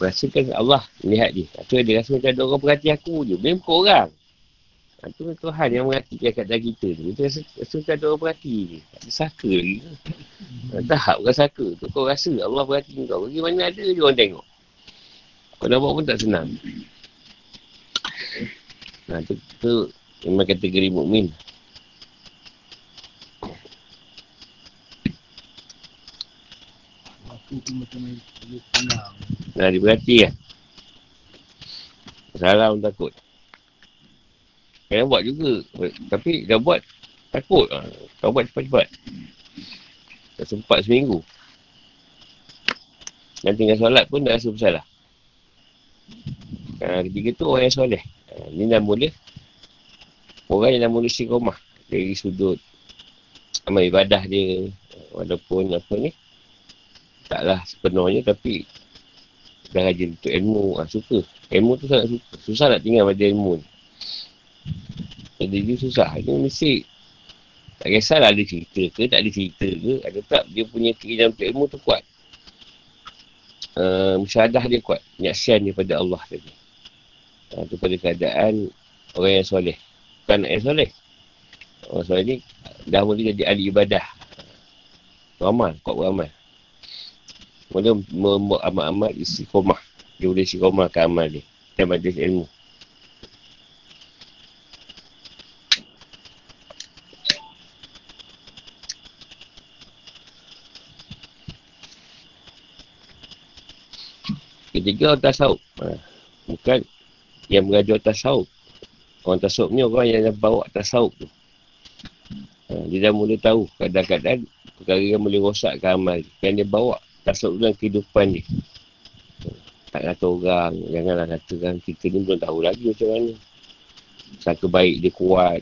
merasakan Allah melihat dia. Atau dia rasa macam ada orang perhati aku je. Memang orang. Itu ha, Tuhan yang mengertikan keadaan kita tu. Kita rasa, rasa ada orang perhati je. Tak ada saka lagi. Hmm. Tak, bukan saka. Tu kau rasa Allah perhati kau. Bagi mana ada je orang tengok. Kau nak buat pun tak senang. Nah, tu, tu memang kategori mukmin. Nah, dia berhati kan? Salah pun takut. Kena buat juga. Tapi dah buat, takut. Ha. Kau buat cepat-cepat. Tak sempat seminggu. Dan tinggal solat pun dah rasa bersalah. Ha, ketiga tu orang yang soleh. Ha, ni dah mula. Orang yang dah mula istiqomah. Dari sudut amal ibadah dia. Walaupun apa ni. Taklah sepenuhnya tapi dah rajin untuk ilmu. Ha, suka. Ilmu tu sangat suka. Susah nak tinggal pada ilmu ni. Jadi dia susah. Dia mesti tak kisahlah ada cerita ke, tak ada cerita ke. Ada tak dia punya keinginan untuk ilmu tu kuat. Uh, musyadah dia kuat. Penyaksian dia pada Allah tadi. Uh, tu pada keadaan orang yang soleh. Bukan yang soleh. Orang soleh ni dah mula jadi ahli ibadah. Beramal, kuat beramal. Mula membuat amal-amal isi komah. Dia boleh ke amal dia. Dan majlis ilmu. Ketiga orang tasawuf. Ha. Bukan yang mengajar tasawuf. Orang tasawuf ni orang yang bawa tasawuf tu. Ha. Dia dah mula tahu kadang-kadang perkara yang boleh rosakkan amal. Yang dia bawa tasawuf dalam kehidupan dia. Tak kata orang, janganlah katakan kita ni belum tahu lagi macam mana. Sangka baik dia kuat.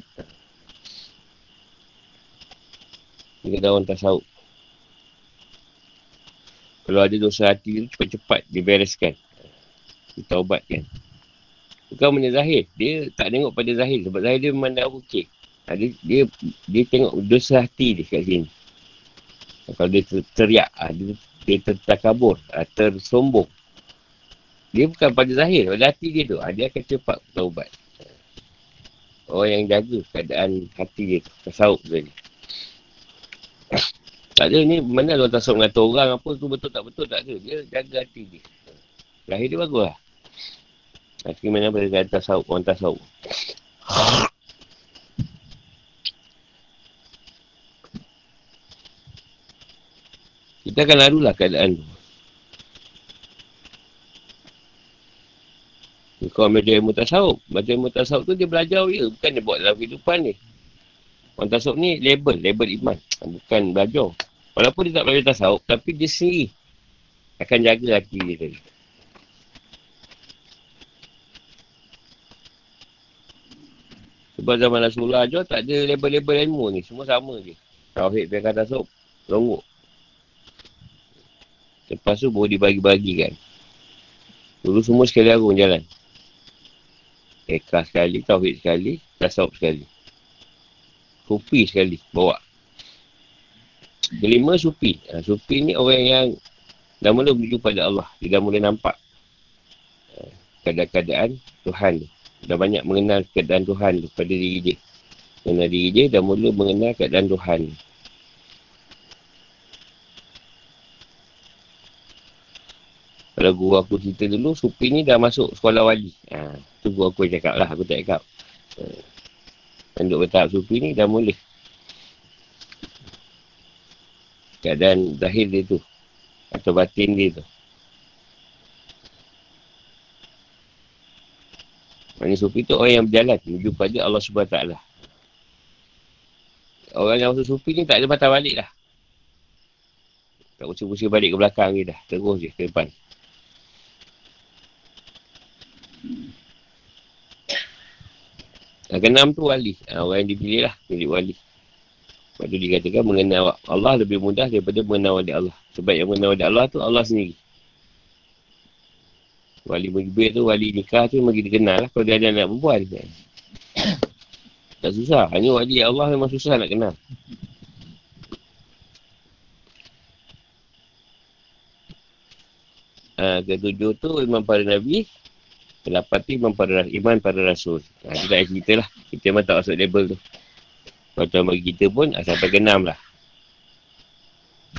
Dia kata orang tasawuf. Kalau ada dosa hati tu cepat-cepat dibereskan. Ditaubatkan. Bukan benda zahir. Dia tak tengok pada zahir. Sebab zahir dia memandang okey. Ha, dia, dia, dia tengok dosa hati dia kat sini. Kalau dia ter, teriak, ha, dia, dia tertakabur, ha, tersombong. Dia bukan pada zahir, pada hati dia tu. Ha, dia akan cepat taubat. Orang yang jaga keadaan hati dia tu. Tasawuk tadi. Tak ada ni mana orang tasawuf mengata orang apa tu betul tak betul tak ada. Dia jaga hati dia. Lahir dia bagus lah. Hati mana boleh kata tasawuf, orang tasawuf. Kita akan lalulah keadaan tu. Kau belajar ilmu tasawuf. Belajar ilmu tasawuf tu dia belajar je. Bukan dia buat dalam kehidupan ni. Orang tasawuf ni label. Label iman. Bukan belajar. Walaupun dia tak belajar tasawuf. Tapi dia sendiri. Akan jaga hati dia tadi. Sebab zaman Rasulullah je tak ada label-label ilmu ni. Semua sama je. Tauhid, fiqah, tasawuf. Longgok. Lepas tu boleh dibagi-bagikan. Dulu semua sekali arung jalan. Eka sekali, tauhid sekali, tasawuf sekali. Sufi sekali, bawa. Kelima, sufi. Ha, sufi ni orang yang dah mula menuju pada Allah. Dia dah mula nampak ha, keadaan-keadaan Tuhan dah banyak mengenal keadaan Tuhan pada diri dia. Mengenal diri dia dah mula mengenal keadaan Tuhan. Kalau guru aku cerita dulu, Supi ni dah masuk sekolah wali. Ha, tu guru aku cakap lah, aku tak cakap. Ha. Untuk bertahap Supi ni dah mula. Keadaan zahir dia tu. Atau batin dia tu. Maksudnya sufi tu orang yang berjalan menuju pada Allah SWT. Orang yang masuk sufi ni tak ada patah balik lah. Tak pusing-pusing balik ke belakang je dah. Terus je ke depan. Yang keenam tu wali. Ha, orang yang dipilih lah. Pilih wali. Sebab tu dikatakan mengenal Allah lebih mudah daripada mengenal wali Allah. Sebab yang mengenal wali Allah tu Allah sendiri. Wali mujibir tu, wali nikah tu memang kita kenal lah kalau dia ada anak perempuan. Tak susah. Hanya wali Allah memang susah nak kenal. Ha, ketujuh tu iman para Nabi. Kelapan iman para, iman para Rasul. Ha, kita tak cerita lah. Kita memang tak masuk label tu. Kalau bagi kita pun, ha, sampai ke enam lah.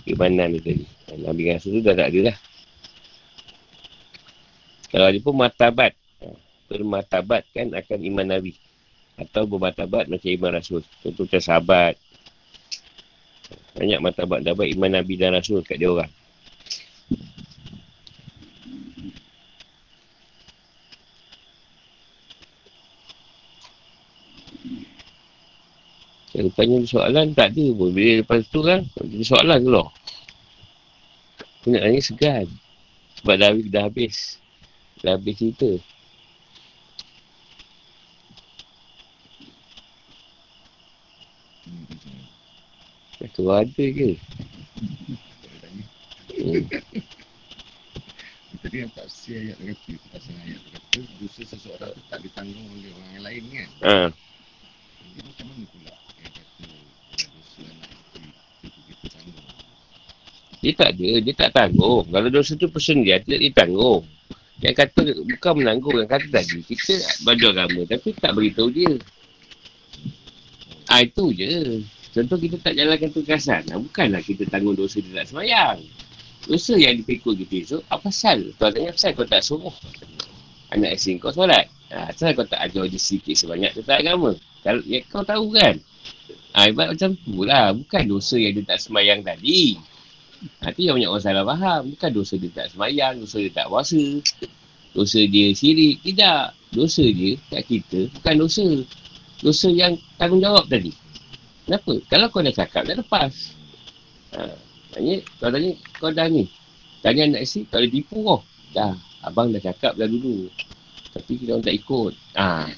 Imanan tu tadi. Nabi Rasul tu dah tak ada lah. Kalau dia pun matabat. Bermatabat kan akan iman Nabi. Atau bermatabat macam iman Rasul. Contoh macam sahabat. Banyak matabat dapat iman Nabi dan Rasul kat dia orang. Rupanya soalan tak ada pun. Bila lepas tu kan, ada soalan ke loh. Sebenarnya segan. Sebab dah, dah habis. Dah habis cerita. Itu ada ke? Tadi yang tak si ayat kata, pasal ayat kata, dosa seseorang tu tak ditanggung oleh orang yang lain kan? Ha. Jadi macam mana pula? Yang kata, dosa anak itu, itu kita tanggung. Dia tak ada, dia tak tanggung. Kalau dosa tu person dia, dia ditanggung. Yang kata bukan menanggung yang kata tadi. Kita baju agama tapi tak beritahu dia. Ah itu je. Contoh kita tak jalankan tugasan. Ah, bukanlah kita tanggung dosa dia tak semayang. Dosa yang dipikul kita esok, apa pasal? Tuan tanya pasal kau tak suruh. Anak asing kau solat. Ah, pasal kau tak ajar dia sikit sebanyak tentang agama. Kalau ya, kau tahu kan? Ah, ibarat macam tu lah. Bukan dosa yang dia tak semayang tadi. Nanti yang banyak orang salah faham. Bukan dosa dia tak semayang, dosa dia tak puasa. Dosa dia sirik. Tidak. Dosa dia kat kita bukan dosa. Dosa yang tanggungjawab tadi. Kenapa? Kalau kau dah cakap, dah lepas. Ha. Tanya, kau tanya, kau dah ni. Tanya anak isteri, kau boleh tipu kau. Dah. Abang dah cakap dah dulu. Tapi kita orang tak ikut. Ha.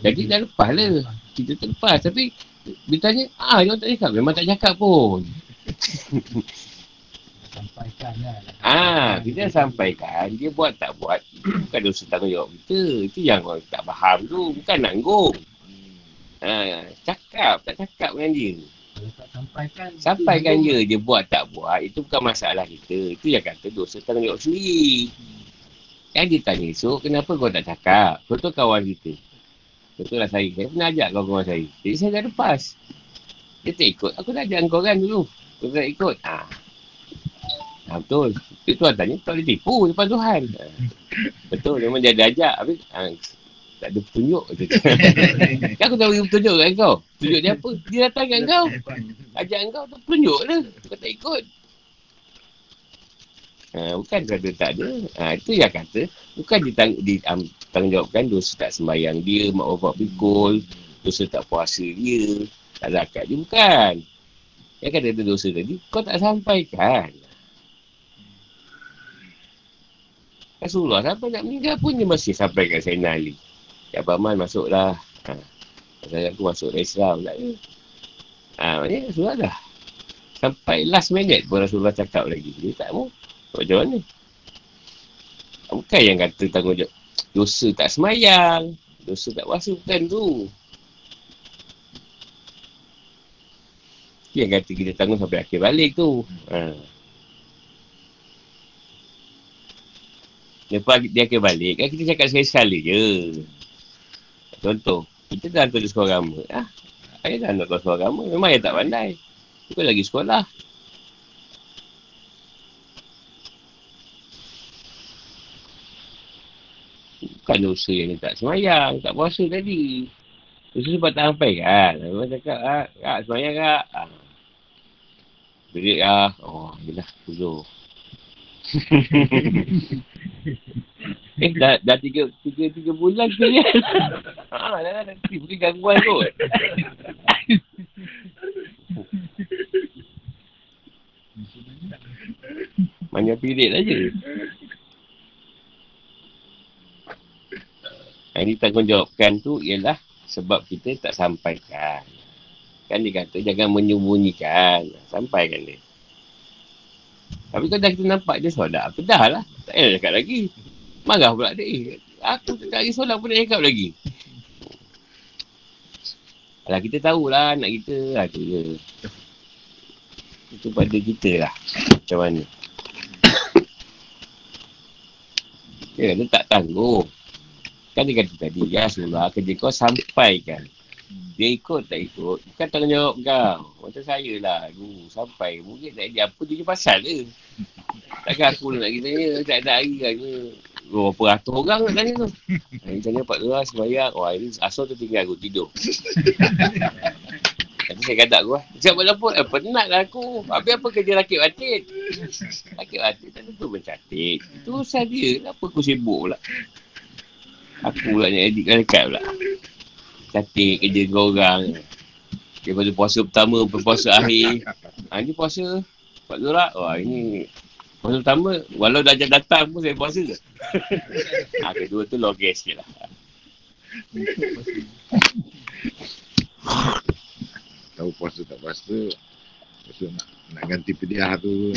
Jadi dah lepas lah. Kita terlepas. Tapi dia tanya, ah, dia orang tak cakap. Memang tak cakap pun. Sampaikan lah. Ah, kita sampaikan. Dia buat tak buat. Bukan dosa tanggungjawab kita. Itu yang orang tak faham tu. Bukan nanggung. Ah, cakap. Tak cakap dengan dia. Sampaikan. Sampaikan je. Dia buat tak buat. Itu bukan masalah kita. Itu yang kata dosa tanggungjawab sendiri. Kan dia tanya esok, kenapa kau tak cakap? Contoh kawan kita. Contohlah saya. Saya pernah ajak kawan-kawan saya. Jadi saya dah lepas. Dia tak ikut. Aku dah ajak kau kan dulu. Kau tak ikut. Ah, Ha, betul. Itu tuan tanya, tak boleh tipu depan Tuhan. Ha. Betul, memang dia ada ajak. Habis, ha, tak ada petunjuk. kan aku tak bagi petunjuk kat kau. Petunjuk dia apa? Dia datang kat kau. Ajak kau tu petunjuk lah. Kau tak ikut. Ha, bukan kata tak ada. Ha, itu yang kata. Bukan ditang, ditanggungjawabkan dosa tak sembahyang dia, mak bapak pikul, dosa tak puasa dia, tak zakat dia. Bukan. Yang kata ada dosa tadi, kau tak sampaikan. Rasulullah sampai nak meninggal pun dia masih sampaikan Sayyidina Ali. Ya Abang masuklah. Ha. Saya aku masuk Islam. Tak ya. Ha, maknanya Rasulullah dah. Sampai last minute pun Rasulullah cakap lagi. Dia tak mau. Macam mana? Bukan yang kata tanggungjawab. Dosa tak semayang. Dosa tak puasa. Bukan tu. Yang kata kita tanggung sampai akhir balik tu. Ha. Lepas dia akan balik, kan kita cakap sekali-sekali je. Contoh, kita dah hantar dia sekolah agama. Ah, ayah dah hantar sekolah agama. Memang ayah tak pandai. Kita lagi sekolah. Bukan dosa yang dia tak semayang, tak puasa tadi. Dosa sebab tak sampai kan. Memang cakap, ah, kak semayang kak. Ah. Berik ah. Oh, yelah, tujuh. eh, dah, dah tiga, tiga, tiga bulan ke ya? Haa, dah, dah, nanti mungkin gangguan kot. Banyak period aja. Yang ditanggungjawabkan tu ialah sebab kita tak sampaikan. Kan dia kata jangan menyembunyikan. Sampaikan dia. Tapi kalau dah kita nampak dia solat, apa dah lah. Tak payah cakap lagi. Marah pula dia. Eh, aku tak lagi solat pun nak cakap lagi. Alah kita tahulah anak kita. Ha, tu je. Itu pada kita lah. Macam mana. Dia kata tak tangguh. Kan dia kata tadi, ya Rasulullah, kerja kau sampaikan. Dia ikut tak ikut. Bukan tanggungjawab kau. Macam saya lah. Guru sampai. Mungkin tak ada apa dia pasal ke. Takkan aku nak kita ni. Tak ada hari kan. Oh, berapa ratus orang nak tanya tu. Ini tanya Pak Lurah sembahyang. Wah ini asal tu tinggal aku tidur. Nanti saya kata aku lah. Siap buat lampu. Eh penat lah aku. Habis apa kerja rakit batin? Rakit batin tak tentu mencatik. Itu urusan dia. Kenapa aku sibuk pula? Aku pula nak edit dekat pula. Cantik kerja kau orang. Daripada puasa pertama, puasa akhir. Ha, ni puasa Pak Zurak. Wah, ini puasa pertama. Walau dah jam datang pun saya puasa ke? ha, kedua tu logis je lah. Tahu puasa tak puasa. Puasa nak, nak ganti pediah tu.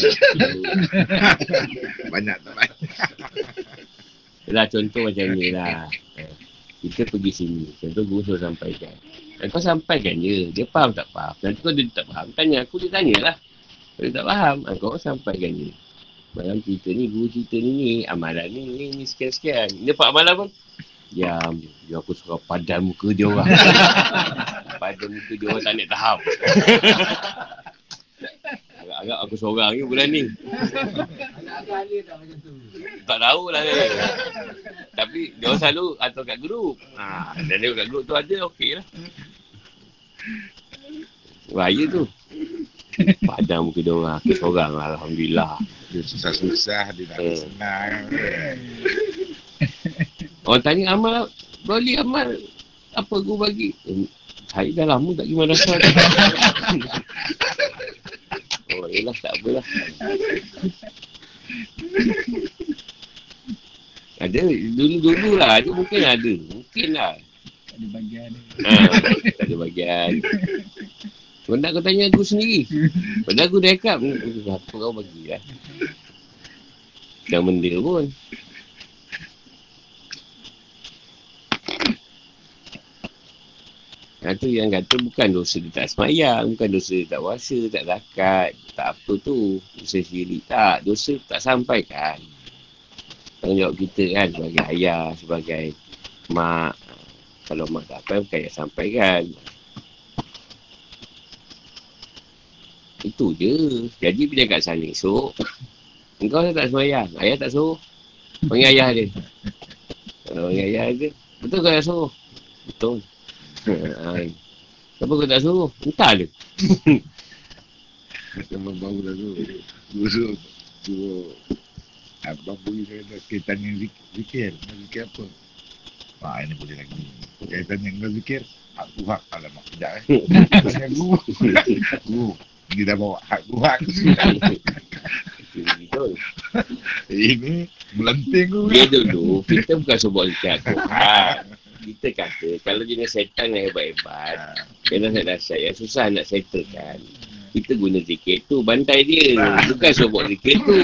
banyak tak banyak. Yalah contoh macam ni lah. Eh, Kita pergi sini. Contoh guru suruh sampaikan. Dan kau sampaikan je. Dia faham tak faham. Nanti kau dia tak faham. Tanya aku, dia tanya lah. Kalau dia tak faham, ah, kau sampaikan je. Malam cerita ni, guru cerita ni, ni amalan ni, ni, ni sekian-sekian. Dia pak amalan pun. Diam. Dia aku suka padan muka dia orang. padan muka dia orang tak nak tahap. Agak-agak aku seorang ni bulan ni. Tak. Tak tahu lah dia. Tapi dia orang selalu atau kat grup. Ha, dan dia kat grup tu ada, okey lah. Bahaya tu. Padang muka dia orang. Aku seorang lah, Alhamdulillah. Dia susah-susah, dia nak Hmm. senang. Orang tanya amal, boleh amal apa guru bagi? Eh, saya dah lama tak pergi madrasah. oh, yelah, tak apalah. Ada, dulu-dulu lah. Ada mungkin ada. Mungkin lah. Tak ada bagian. Ha, tak ada bagian. Nak kau tanya aku sendiri. Padahal aku dah cakap. Apa kau bagi lah. Dah benda pun. Ha, tu yang kata bukan dosa dia tak semayang, bukan dosa dia tak puasa, tak zakat, tak apa tu. Dosa syirik tak, dosa tak sampaikan. Tanggungjawab kita kan sebagai ayah, sebagai mak. Kalau mak tak apa, bukan yang sampaikan. Itu je. Jadi bila kat sana esok, engkau tak semayang, ayah tak suruh. Panggil ayah dia. Kalau panggil ayah dia, betul kau tak suruh? Betul. Kenapa kau tak suruh? Entah dia. Memang baru dah tu. Guru suruh Abang boleh kata kaitan dengan zikir. Zikir. Nak zikir apa? Wah, ini boleh lagi. Kaitan dengan zikir. Aku hak. Alamak, sekejap eh. Tanya guru. Guru. Ini dah bawa hak guru hak. Ini melenting guru. Dia dulu, kita bukan sebut zikir Tuhan. Kita kata, kalau jenis setan yang hebat-hebat, kena nak dasar yang susah nak settlekan. Kita guna zikir tu, bantai dia. Bukan sebut zikir tu.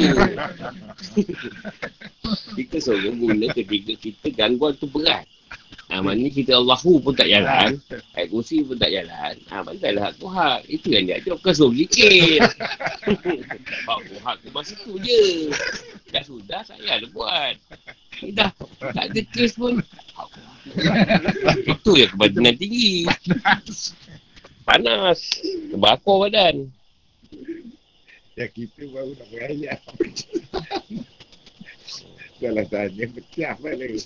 kita suruh guna ketika kita gangguan tu berat. Ha, maknanya kita Allahu pun tak jalan. Ayat kursi pun tak jalan. Ha, bantailah hak hak. Itu yang dia ajar. Bukan suruh zikir. Bawa hak ke masa tu je. Dah sudah, saya ada buat. Eh, dah, tak ada kes pun. Itu yang kebatinan tinggi. Panas. Terbakar badan. Ya kita baru nak berayat. Salah tanya pecah balik.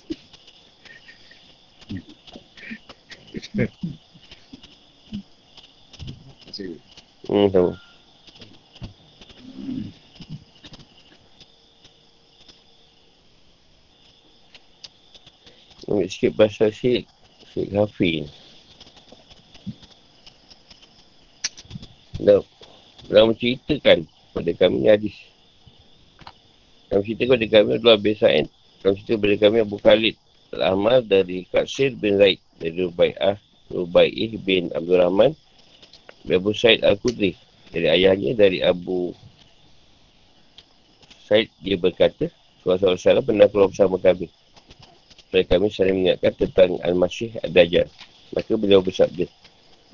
Hmm, tahu. Ambil sikit pasal Syed Syed Hafi ni. Dah, dah menceritakan pada kami hadis. Dalam cerita kepada kami adalah Besain. Dalam cerita kepada kami Abu Khalid Al-Ahmad dari Qatsir bin Zaid dari Rubai'ah Rubai'ih bin Abdul Rahman dari Abu Said Al-Qudri dari ayahnya dari Abu Said dia berkata Rasulullah SAW pernah keluar bersama kami supaya kami saling mengingatkan tentang Al-Masih Ad-Dajjal maka beliau bersabda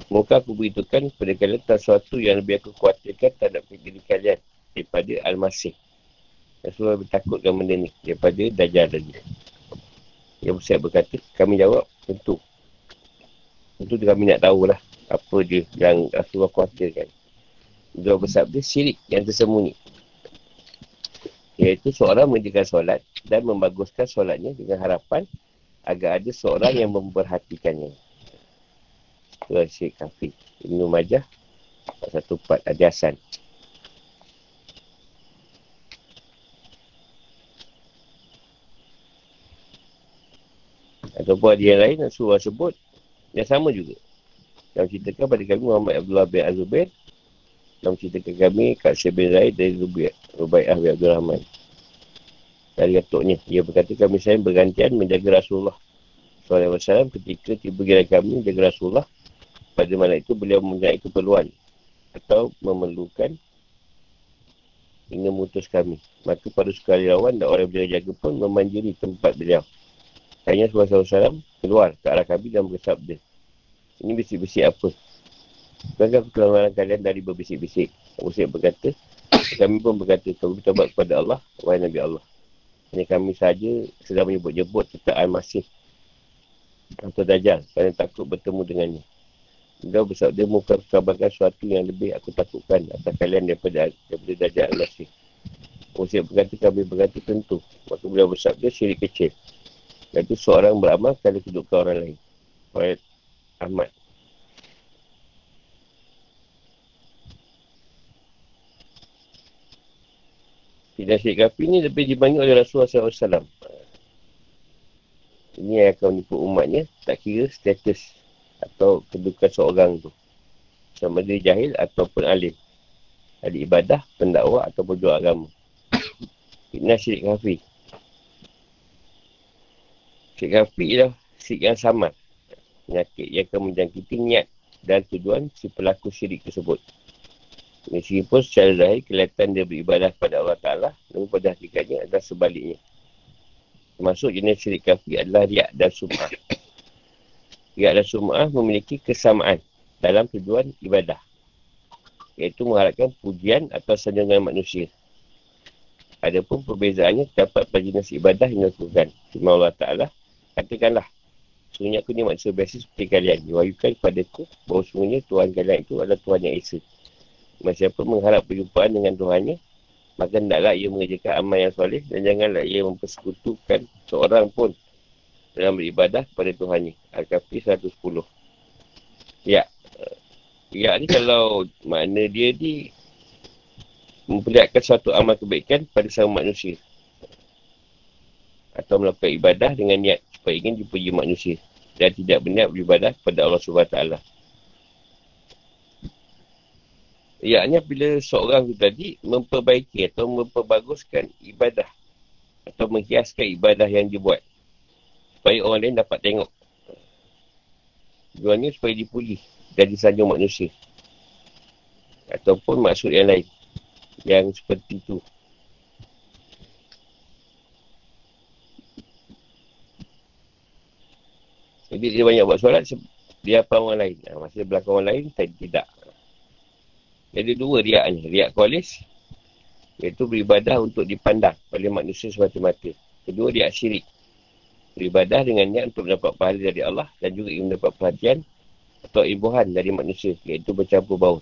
Muka aku beritahukan kepada kalian tentang sesuatu yang lebih aku khawatirkan terhadap diri kalian daripada Al-Masih. Rasulullah bertakutkan benda ni daripada Dajjal tadi. Yang Musa berkata, kami jawab, tentu. Tentu kami nak tahulah apa dia yang Rasulullah khawatirkan. Dia bersabda, syirik yang tersembunyi. Iaitu seorang menjaga solat dan membaguskan solatnya dengan harapan agar ada seorang yang memperhatikannya. Surah Syekh Kafi. Ibn Majah. Satu part ada Hasan. Ataupun ada yang lain surah sebut. Yang sama juga. Yang ceritakan pada kami Muhammad Abdullah bin Azubair. Yang ceritakan kami Kak Syed bin Zaid dari Rubai'ah bin Abdul Rahman. Dari atuknya. Ia berkata kami saya bergantian menjaga Rasulullah. SAW ketika tiba gila kami menjaga Rasulullah. Pada mana itu beliau mempunyai keperluan. Atau memerlukan hingga memutus kami. Maka pada sekali lawan dan orang berjaga-jaga pun memanjiri tempat beliau. Hanya Rasulullah SAW keluar ke arah kami dan bersabda. Ini bisik-bisik apa? Bukankah melarang kalian dari berbisik-bisik? Syed berkata, kami pun berkata, kami bertobat kepada Allah, wahai Nabi Allah. Hanya kami saja sedang menyebut-nyebut tentang Al-Masih atau Dajjal kerana takut bertemu dengannya. Dia bersabda, muka kabarkan sesuatu yang lebih aku takutkan atas kalian daripada, daripada Dajjal Al-Masih. Abu Syed berkata, kami berkata tentu. Maka beliau bersabda, syirik kecil. Iaitu seorang beramal kalau kedukkan orang lain. Ayat Ahmad. Tidak Syed Kafi ni lebih dibangun oleh Rasulullah SAW. Ini yang akan menipu umatnya, tak kira status atau kedudukan seorang tu. Sama dia jahil ataupun alim. Ada ibadah, pendakwah ataupun jual agama. Fitnah syirik kafi. Syirik kafi ialah syirik yang sama. Penyakit yang akan menjangkiti niat dan tujuan si pelaku syirik tersebut. Meskipun secara zahir kelihatan dia beribadah kepada Allah Ta'ala namun pada hakikatnya adalah sebaliknya. Termasuk jenis syirik kafi adalah riak dan sum'ah. Riak dan sum'ah memiliki kesamaan dalam tujuan ibadah. Iaitu mengharapkan pujian atau sanjungan manusia. Adapun perbezaannya terdapat pada jenis ibadah yang dilakukan. Cuma Allah Ta'ala katakanlah Sebenarnya aku ni manusia biasa seperti kalian. Diwahyukan kepada aku bahawa sebenarnya Tuhan kalian itu adalah Tuhan yang Esa. Siapa mengharap perjumpaan dengan Tuhannya, maka hendaklah ia mengerjakan amal yang soleh dan janganlah ia mempersekutukan seorang pun dalam beribadah kepada Tuhannya. Al-Kafi 110. Ya. Ya ni kalau makna dia ni memperlihatkan suatu amal kebaikan pada sama manusia. atau melakukan ibadah dengan niat supaya ingin dipuji manusia dan tidak berniat beribadah kepada Allah SWT. Ianya bila seorang itu tadi memperbaiki atau memperbaguskan ibadah atau menghiaskan ibadah yang dibuat supaya orang lain dapat tengok. Tujuannya supaya dipuji dan disanjung manusia. Ataupun maksud yang lain. Yang seperti itu. Jadi dia banyak buat solat, dia apa orang lain. Ha, masa belakang orang lain, saya tidak. Jadi dua riaknya. Riak kualis, iaitu beribadah untuk dipandang oleh manusia semata-mata. Kedua, riak syirik. Beribadah dengan niat untuk mendapat pahala dari Allah dan juga ingin mendapat perhatian atau imbuhan dari manusia, iaitu bercampur bau.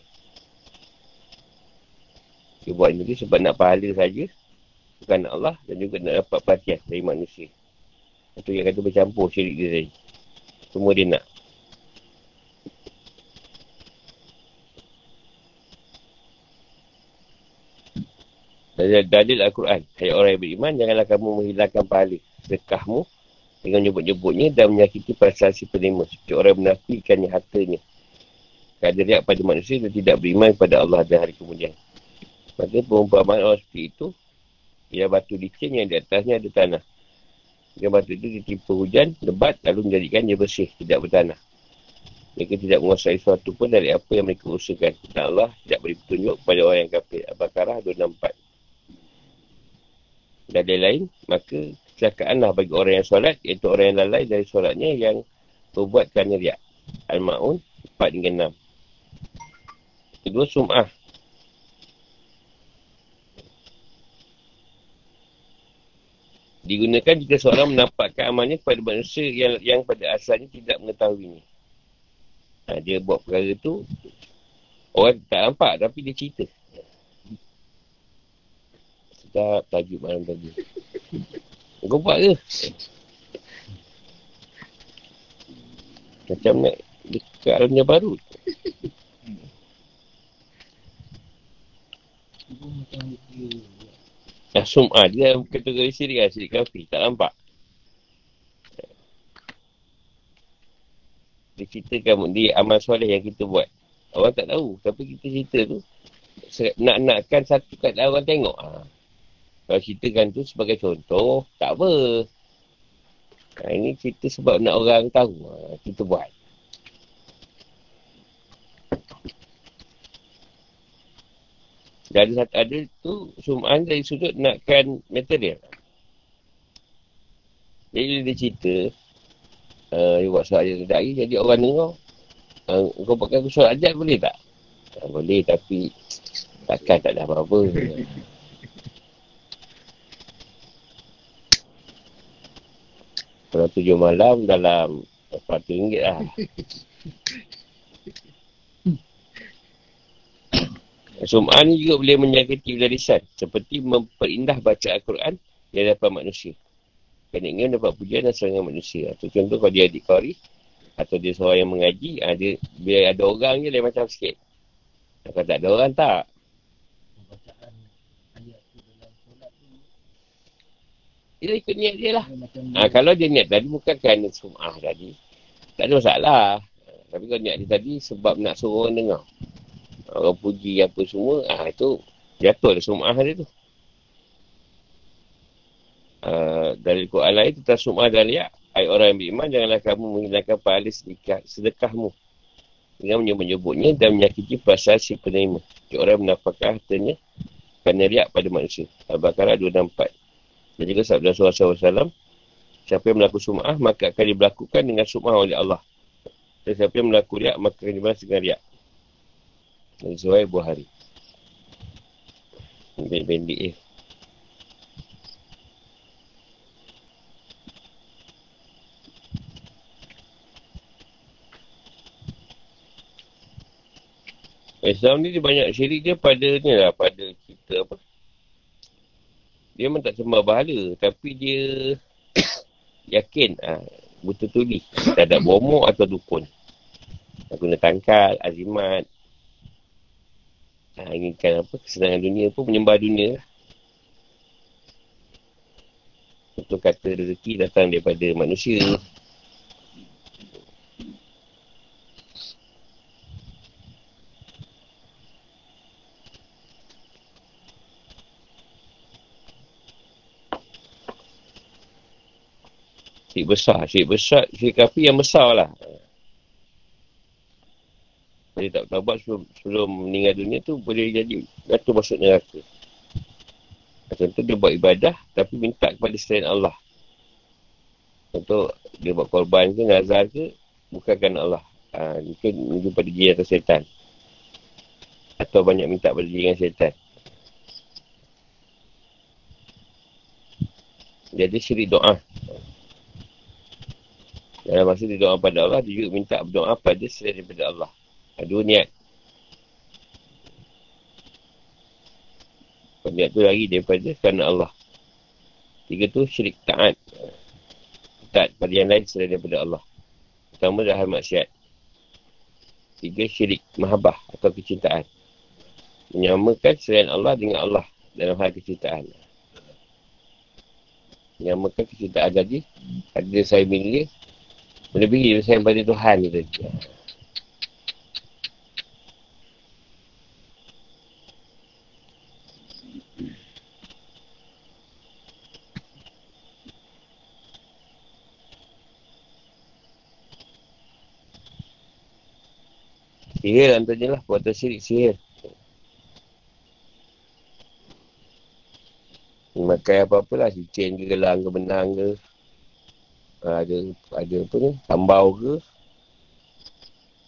Dia buat ini sebab nak pahala saja, bukan Allah dan juga nak dapat perhatian dari manusia. Itu yang kata bercampur syirik dia tadi. Semua dia nak. Dari dalil Al-Quran. Hai orang yang beriman, janganlah kamu menghilangkan pahala sedekahmu dengan nyebut-nyebutnya dan menyakiti perasaan si penerima. Seperti orang yang menafikannya hartanya. Kerana riak pada manusia dan tidak beriman kepada Allah dan hari kemudian. Maka perumpamaan orang seperti itu, ia batu licin yang di atasnya ada tanah. Yang batu itu ditimpa hujan, lebat, lalu menjadikan dia bersih, tidak bertanah. Mereka tidak menguasai sesuatu pun dari apa yang mereka usahakan. Dan Allah tidak beri petunjuk kepada orang yang kafir. Al-Baqarah 264. Dan dia lain, maka kecelakaanlah bagi orang yang solat, iaitu orang yang lalai dari solatnya yang berbuat kerana riak. Al-Ma'un 4 hingga 6. Kedua, sum'ah. digunakan jika seorang menampakkan amalnya kepada manusia yang yang pada asalnya tidak mengetahuinya. Ha, dia buat perkara tu, orang tak nampak tapi dia cerita. Sedap tajuk malam tadi. Kau buat ke? Macam nak dekat alamnya baru. Macam Dah sum'ah. Dia kategori sirik lah. Sirik kafir. Tak nampak. Dia ceritakan di amal soleh yang kita buat. Orang tak tahu. Tapi kita cerita tu. Nak-nakkan satu kat orang tengok. Ha. Kalau ceritakan tu sebagai contoh. Tak apa. Ha, ini cerita sebab nak orang tahu. Ha, kita buat. Dan ada, ada tu sum'an dari sudut nakkan material. Jadi dia cerita, uh, dia buat solat ajat dari, jadi orang dengar, uh, kau pakai aku solat ajat boleh tak? Uh, boleh tapi takkan tak ada apa-apa. Kalau tujuh malam dalam RM4 lah. Sum'ah ni juga boleh menyakiti lisan seperti memperindah baca Al-Quran di hadapan manusia. Kerana ingin dapat pujian dan serangan manusia. Atau contoh kalau dia adik kori atau dia seorang yang mengaji, ha, dia, biar ada orang je lain macam sikit. Kalau tak ada orang, tak. Dia ikut niat dia lah. Ha, kalau dia niat tadi bukan kerana sum'ah tadi. Tak ada masalah. Tapi kalau niat dia tadi sebab nak suruh orang dengar orang puji apa semua, ah itu jatuh lah sum'ah dia tu. Uh, dari Quran lain tentang sum'ah dan liak, ayat orang yang beriman, janganlah kamu menghilangkan pahala sedekah, sedekahmu. Dengan menyebutnya dan menyakiti perasaan si penerima. Orang menafkah hartanya kerana riak pada manusia. Al-Baqarah 264. Dan juga sabda Rasulullah SAW, siapa yang melakukan sum'ah, maka akan diberlakukan dengan sum'ah oleh Allah. Dan siapa yang melakukan riak, maka akan dibalas dengan riak. Dari Zuhair Buhari. Pendek-pendek eh. Islam ni dia banyak syirik dia pada ni lah, pada kita apa. Dia memang tak sembah bahala, tapi dia yakin ah, betul tuli. Tak ada bomok atau dukun. Guna tangkal, azimat, Ha, inginkan apa kesenangan dunia pun menyembah dunia lah. Untuk kata rezeki datang daripada manusia. Syirik besar. Syirik besar. Syirik kafir yang besar lah. Jadi tak tabat sebelum, sebelum meninggal dunia tu boleh jadi jatuh masuk neraka. Contoh dia buat ibadah tapi minta kepada selain Allah. Contoh dia buat korban ke, nazar ke, bukan Allah. Ha, mungkin menuju pada jin atau setan. Atau banyak minta pada dengan setan. Jadi syirik doa. Dalam masa dia doa pada Allah, dia juga minta berdoa pada selain daripada Allah. Dua niat. Niat tu lagi daripada kerana Allah. Tiga tu syirik taat. Taat pada yang lain selain daripada Allah. Pertama dah hal maksiat. Tiga syirik mahabah atau kecintaan. Menyamakan selain Allah dengan Allah dalam hal kecintaan. Menyamakan kecintaan tadi. Ada saya milik Melebihi sayang pada Tuhan kita. Sihir antaranya lah, buatan syirik sihir. Makai apa-apa lah, cincin ke, gelang ke, benang ke, Ah, ada ada apa ni? Tambau ke?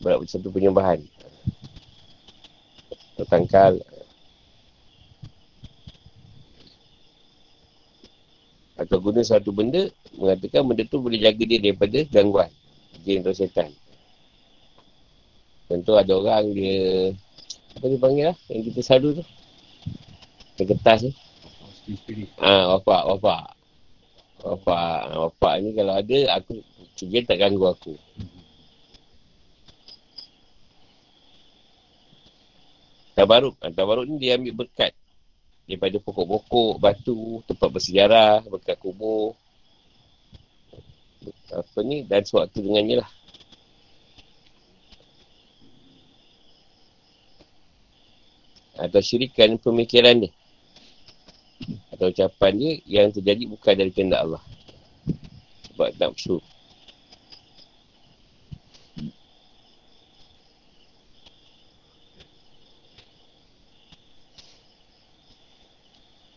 Berat satu penyembahan tangkal. Atau guna satu benda mengatakan benda tu boleh jaga dia daripada gangguan. Jin atau setan. Contoh ada orang dia apa dia panggil lah yang kita selalu tu? Yang kertas ni ah wapak wapak Bapak, bapak ni kalau ada, aku dia tak ganggu aku. Tabaruk. Ha, tabaruk ni dia ambil berkat. Daripada pokok-pokok, batu, tempat bersejarah, berkat kubur. Apa ni, dan sewaktu dengannya lah. Atau syirikan pemikiran dia atau ucapan dia yang terjadi bukan dari kehendak Allah. Sebab nafsu.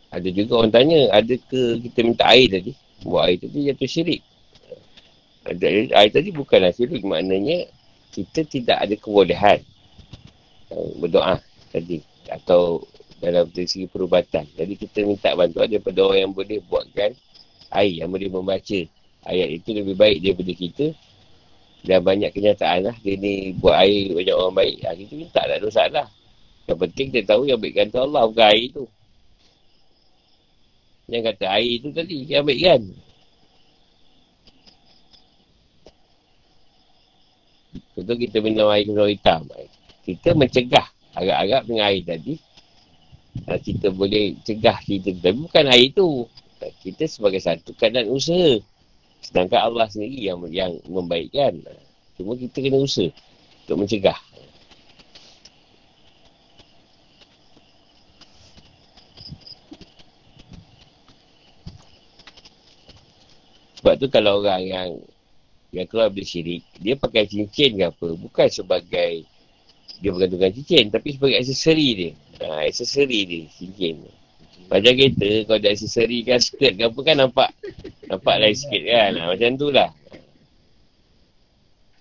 Ada juga orang tanya, ada ke kita minta air tadi? Buat air tadi jatuh syirik. Ada air tadi bukanlah syirik. Maknanya, kita tidak ada kebolehan berdoa tadi. Atau dalam segi perubatan. Jadi kita minta bantuan daripada orang yang boleh buatkan air, yang boleh membaca ayat itu lebih baik daripada kita. Dan banyak kenyataan lah, dia ni buat air banyak orang baik. Ha, kita minta tak dosa lah. Yang penting kita tahu yang baik kata Allah bukan air tu. Yang kata air tu tadi, yang baik kan. Contoh kita minum air keluar hitam. Kita mencegah agak-agak dengan air tadi kita boleh cegah kita. Tapi bukan air tu. Kita sebagai satu keadaan usaha. Sedangkan Allah sendiri yang yang membaikkan. Cuma kita kena usaha untuk mencegah. Sebab tu kalau orang yang yang keluar dari syirik dia pakai cincin ke apa bukan sebagai dia bergantungkan cincin tapi sebagai aksesori dia ha, aksesori dia cincin macam kereta kalau ada aksesori kan skirt ke apa kan nampak nampak lain sikit kan ha, macam tu lah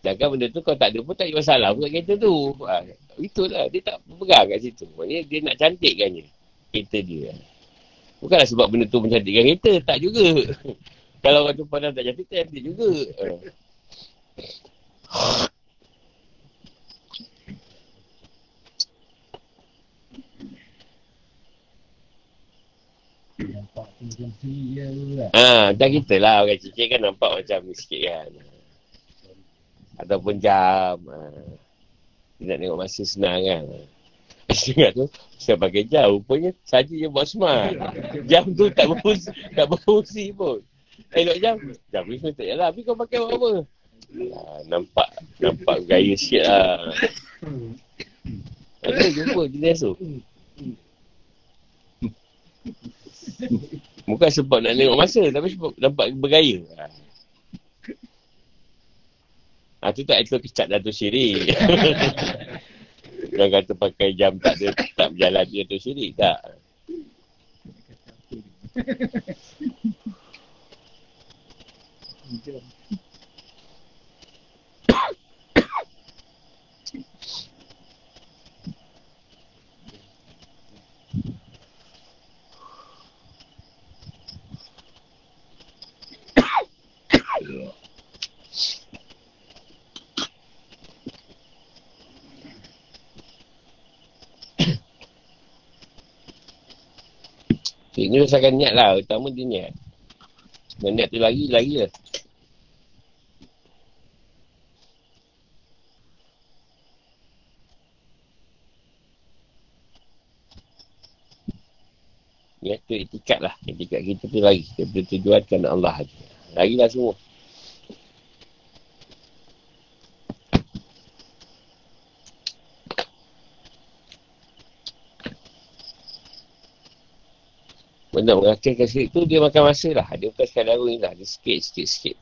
Sedangkan benda tu kalau tak ada pun tak ada masalah pun kat kereta tu. Ha, itulah. Dia tak berpegang kat situ. Maksudnya dia nak cantikkannya. Kereta dia. Bukanlah sebab benda tu mencantikkan kereta. Tak juga. kalau orang tu pandang tak cantik, tak cantik juga. Ha. Ah, macam kita lah orang cicit kan nampak macam sikit kan. Ataupun jam. Ah. Dia nak tengok masa senang kan. Ingat tu, saya pakai jam. Rupanya saja je buat smart. Jam tu tak berfungsi, tak berfungsi pun. Elok jam. Jam ni tak yalah. Tapi kau pakai buat apa? Ah, nampak nampak gaya sikit lah. Ada jumpa jenis tu. Bukan sebab nak tengok masa tapi sebab nampak bergaya. Ah tu tak itu kecap dah tu syirik. Jangan kata pakai jam tak ada tak berjalan dia tu syirik tak. Ini berdasarkan niat lah. Utama dia niat. Dan niat tu lari, lari lah. Niat tu etikat lah. Etikat kita tu lari. Daripada tujuan kerana Allah. Lari lah semua. Benda mengakhirkan sikit tu dia makan masa lah. Dia bukan sekadar ni lah. Dia sikit, sikit, sikit.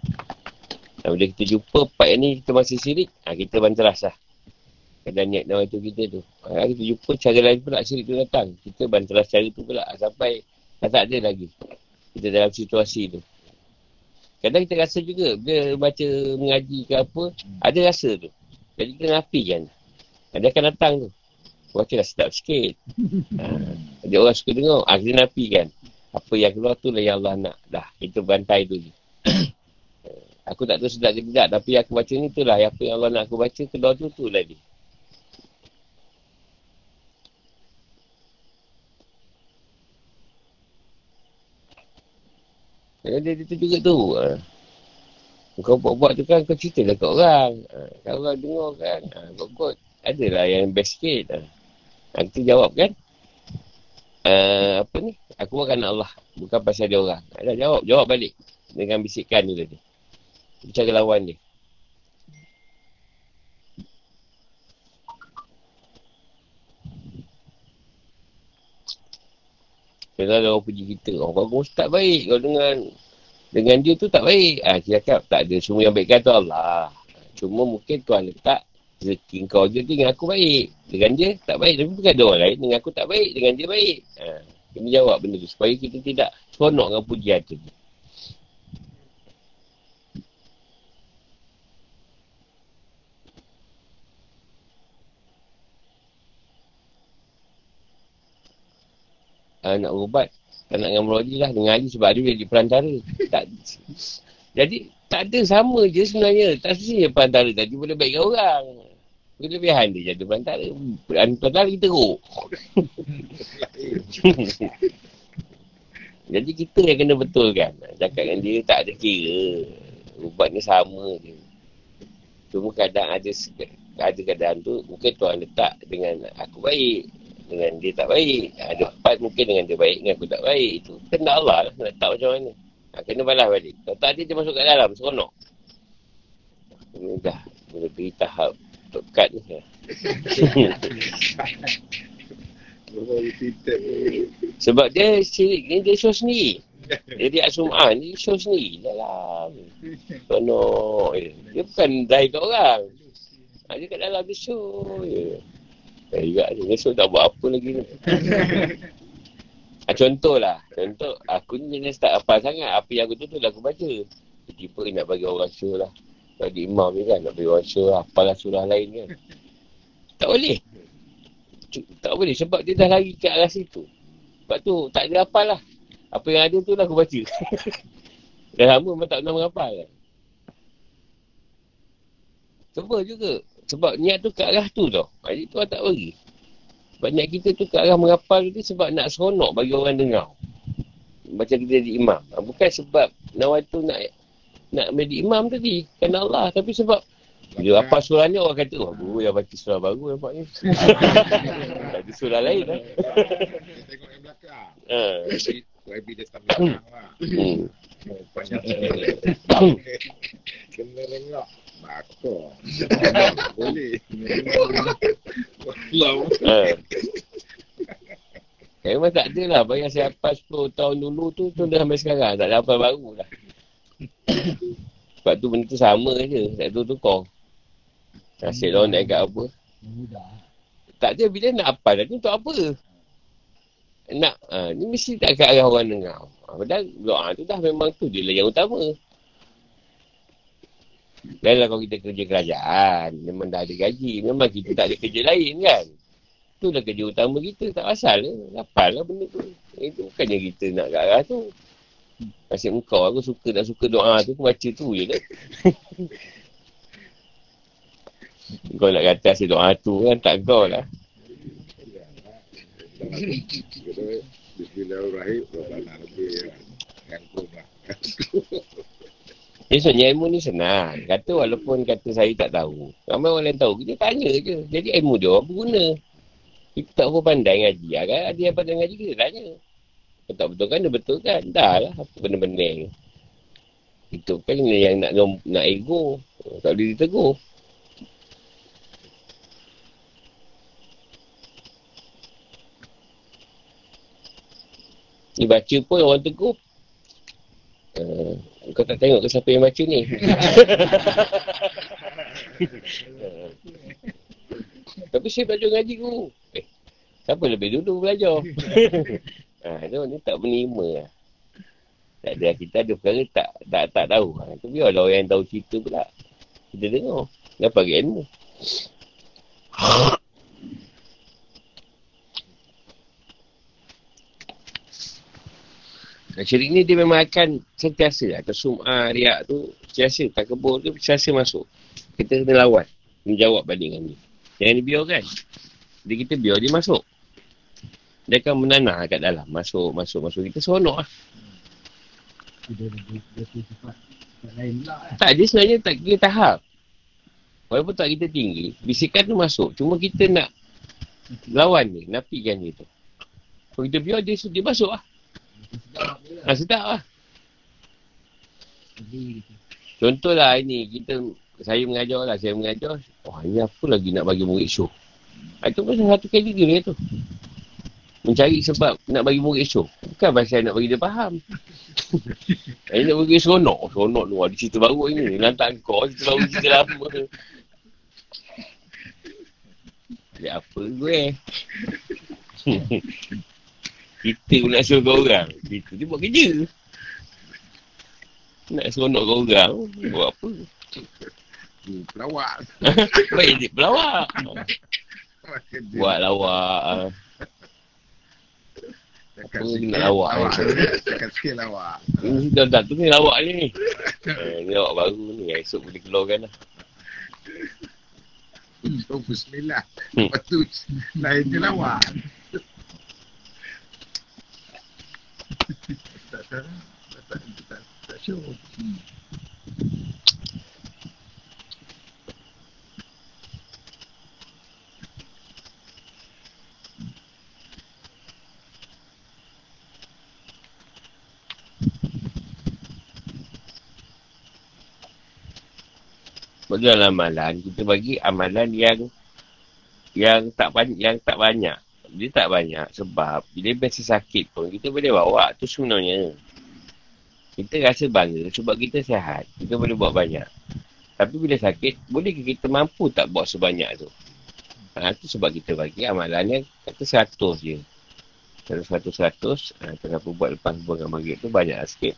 Dan bila kita jumpa part yang ni kita masih sirik, ha, kita banteras lah. Kadang niat nama itu kita tu. Ha, kita jumpa cara lain pula sirik tu datang. Kita banteras cara tu pula sampai dah tak ada lagi. Kita dalam situasi tu. Kadang kita rasa juga bila baca mengaji ke apa, ada rasa tu. Jadi kita nafikan. Dia akan datang tu. Baca dah sedap sikit. Ha, dia orang suka dengar. Ha, kita nafikan. Apa yang keluar tu lah yang Allah nak. Dah, itu bantai tu aku tak tahu sedap ke tidak. Tapi aku baca ni tu lah. Apa yang Allah nak aku baca, keluar tu tu lah dia. Dia, dia, dia juga tu. Ha. Kau buat-buat tu kan, kau cerita lah kat orang. Ha. Kalau orang dengar kan, ha. kau kot. Adalah yang best sikit. Ha. Ha, kita jawab kan? Uh, apa ni? Aku bukan Allah. Bukan pasal dia orang. Dah jawab. Jawab balik. Dengan bisikan tu tadi. Cara lawan dia. Kalau ada orang puji kita. Orang bagus tak baik. Kalau dengan dengan dia tu tak baik. Ah, ha, dia cakap tak ada. Semua yang baik kata Allah. Cuma mungkin Tuhan letak rezeki kau je dengan aku baik. Dengan dia tak baik. Tapi bukan ada orang lain. Dengan aku tak baik. Dengan dia baik. Ha, kena jawab benda tu. Supaya kita tidak seronok dengan pujian tu. Ha, nak ubat. Tak nak dengan Merodi lah. Dengan Ali sebab dia jadi perantara. tak. Jadi tak ada sama je sebenarnya. Tak sebenarnya perantara tadi boleh baikkan orang. Kelebihan dia jadi perantara. Perantara kita teruk. jadi kita yang kena betulkan. Cakap dengan dia tak ada kira. Ubatnya sama je. Cuma kadang ada ada keadaan tu mungkin tuan letak dengan aku baik dengan dia tak baik ada empat mungkin dengan dia baik dengan aku tak baik itu kena Allah lah nak letak macam mana Ha, kena balas balik. Kalau tak ada, dia masuk kat dalam. Seronok. Ini dah. Boleh pergi tahap pekat ni. Sebab dia syirik ni, dia show sendiri. Jadi Asum'ah ni show sendiri dalam. Seronok. Dia bukan dari kat orang. Ha, dia kat dalam dia show. Ya. Eh, juga dia show tak buat apa lagi ni. Ha, contohlah. Contoh, aku ni jenis tak apa sangat. Apa yang aku tu tu lah aku baca. Tiba-tiba nak bagi orang show lah. Bagi imam ni kan, nak show lah. Apalah surah lain kan. Tak boleh. Tak boleh sebab dia dah lari ke arah situ. Sebab tu tak ada apa lah. Apa yang ada tu lah aku baca. dah lama memang tak pernah menghafal kan. Cuba juga. Sebab niat tu ke arah tu tau. Jadi tu tak bagi. Banyak kita tu ke arah menghafal tu sebab nak seronok bagi orang dengar. Macam kita jadi imam. Bukan sebab nawai tu nak nak menjadi imam tadi. Kerana Allah. Tapi sebab dia apa surah ni orang kata, wah guru yang baca surah baru nampaknya. Ada surah lain lah. Tengok yang belakang. Ha. YB dia tak belakang lah. Hmm. Banyak Kena rengak. Bakar. Boleh. Allah. Ha. Eh, memang tak ada lah. Bayar saya apa 10 tahun dulu tu, tu dah sampai sekarang. Tak ada apa baru lah. Sebab tu benda tu sama je. Tak tu tukar. Nasib orang nak ingat apa. Tak ada bila nak apa. Ni untuk apa? Nak, ha, ni mesti tak kat arah orang dengar. Ha, padahal doa tu dah memang tu je lah yang utama. Dan lah kalau kita kerja kerajaan, memang dah ada gaji. Memang kita tak ada kerja lain kan? Tu dah kerja utama kita. Tak pasal lah. Lapar lah benda tu. Itu bukannya kita nak kat arah tu. Nasib engkau aku suka tak suka doa tu, aku baca tu je lah. kau nak kata asyik doa tu kan, tak kau lah. Bismillahirrahmanirrahim. Lah. Jadi sebenarnya ilmu ni senang. Kata walaupun kata saya tak tahu. Ramai orang lain tahu. Kita tanya je. Jadi ilmu dia orang berguna. Kita tak apa pandai ngaji. Kan? Ada yang pandai ngaji kita tanya. Kalau tak betul kan dia betul kan. Dah lah apa benda-benda ni. Itu kan yang nak nak ego. Tak boleh ditegur. Ni baca pun orang tegur. Uh, kau tak tengok ke siapa yang baca ni? Uh, Tapi saya belajar ngaji guru. Eh, siapa lebih dulu belajar? ha, tu ni tak menerima lah. Tak ada, kita ada perkara tak tak tak tahu. Ha, tu biarlah orang yang tahu cerita pula. Kita dengar. Dapat ilmu. Dan syirik ni dia memang akan sentiasa atau sum'ah, riak tu sentiasa tak kebur tu sentiasa masuk. Kita kena lawan. Menjawab balik dengan ni. Jangan dibiarkan. Jadi kita biar dia masuk. Dia akan menanah kat dalam. Masuk, masuk, masuk. Kita seronok lah. Kan. Tak, dia sebenarnya tak kira tahap. Walaupun tak kita tinggi, bisikan tu masuk. Cuma kita nak lawan dia, nafikan dia tu. Kalau kita biar dia, dia masuk lah. Ha, sedap lah. Contohlah ini, kita saya mengajar lah, saya mengajar. Wah, ini apa lagi nak bagi murid show? Itu pun satu kategori tu. Mencari sebab nak bagi murid show. Bukan pasal nak bagi dia faham. Ini nak bagi seronok. Seronok tu. Ada cerita baru ni. Lantak kau, cerita baru, cerita lama. Ada apa gue? Kita pun nak suruh kau orang. Kita dia buat kerja. Nak seronok kau orang. Buat apa? Hmm, Pelawak. Baik dia pelawak. Buat lawak. Cakap sikit lawak lawak. ni? Cakap sikit lawak. Ini dah dah tu ni lawak ni. Eh, ni lawak baru ni. Esok boleh keluarkan lah. Oh, bismillah. Hmm. Lepas tu, lain je lawak. tak tak tak tak tak tak Dalam amalan, kita bagi amalan yang yang tak banyak, yang tak banyak. Dia tak banyak sebab bila biasa sakit pun kita boleh bawa tu sebenarnya. Kita rasa bangga sebab kita sihat. Kita boleh buat banyak. Tapi bila sakit, boleh kita mampu tak buat sebanyak tu? Ha, tu sebab kita bagi amalan yang kata seratus je. Kalau seratus-seratus, ha, kenapa buat lepas buang maghrib tu banyak sikit.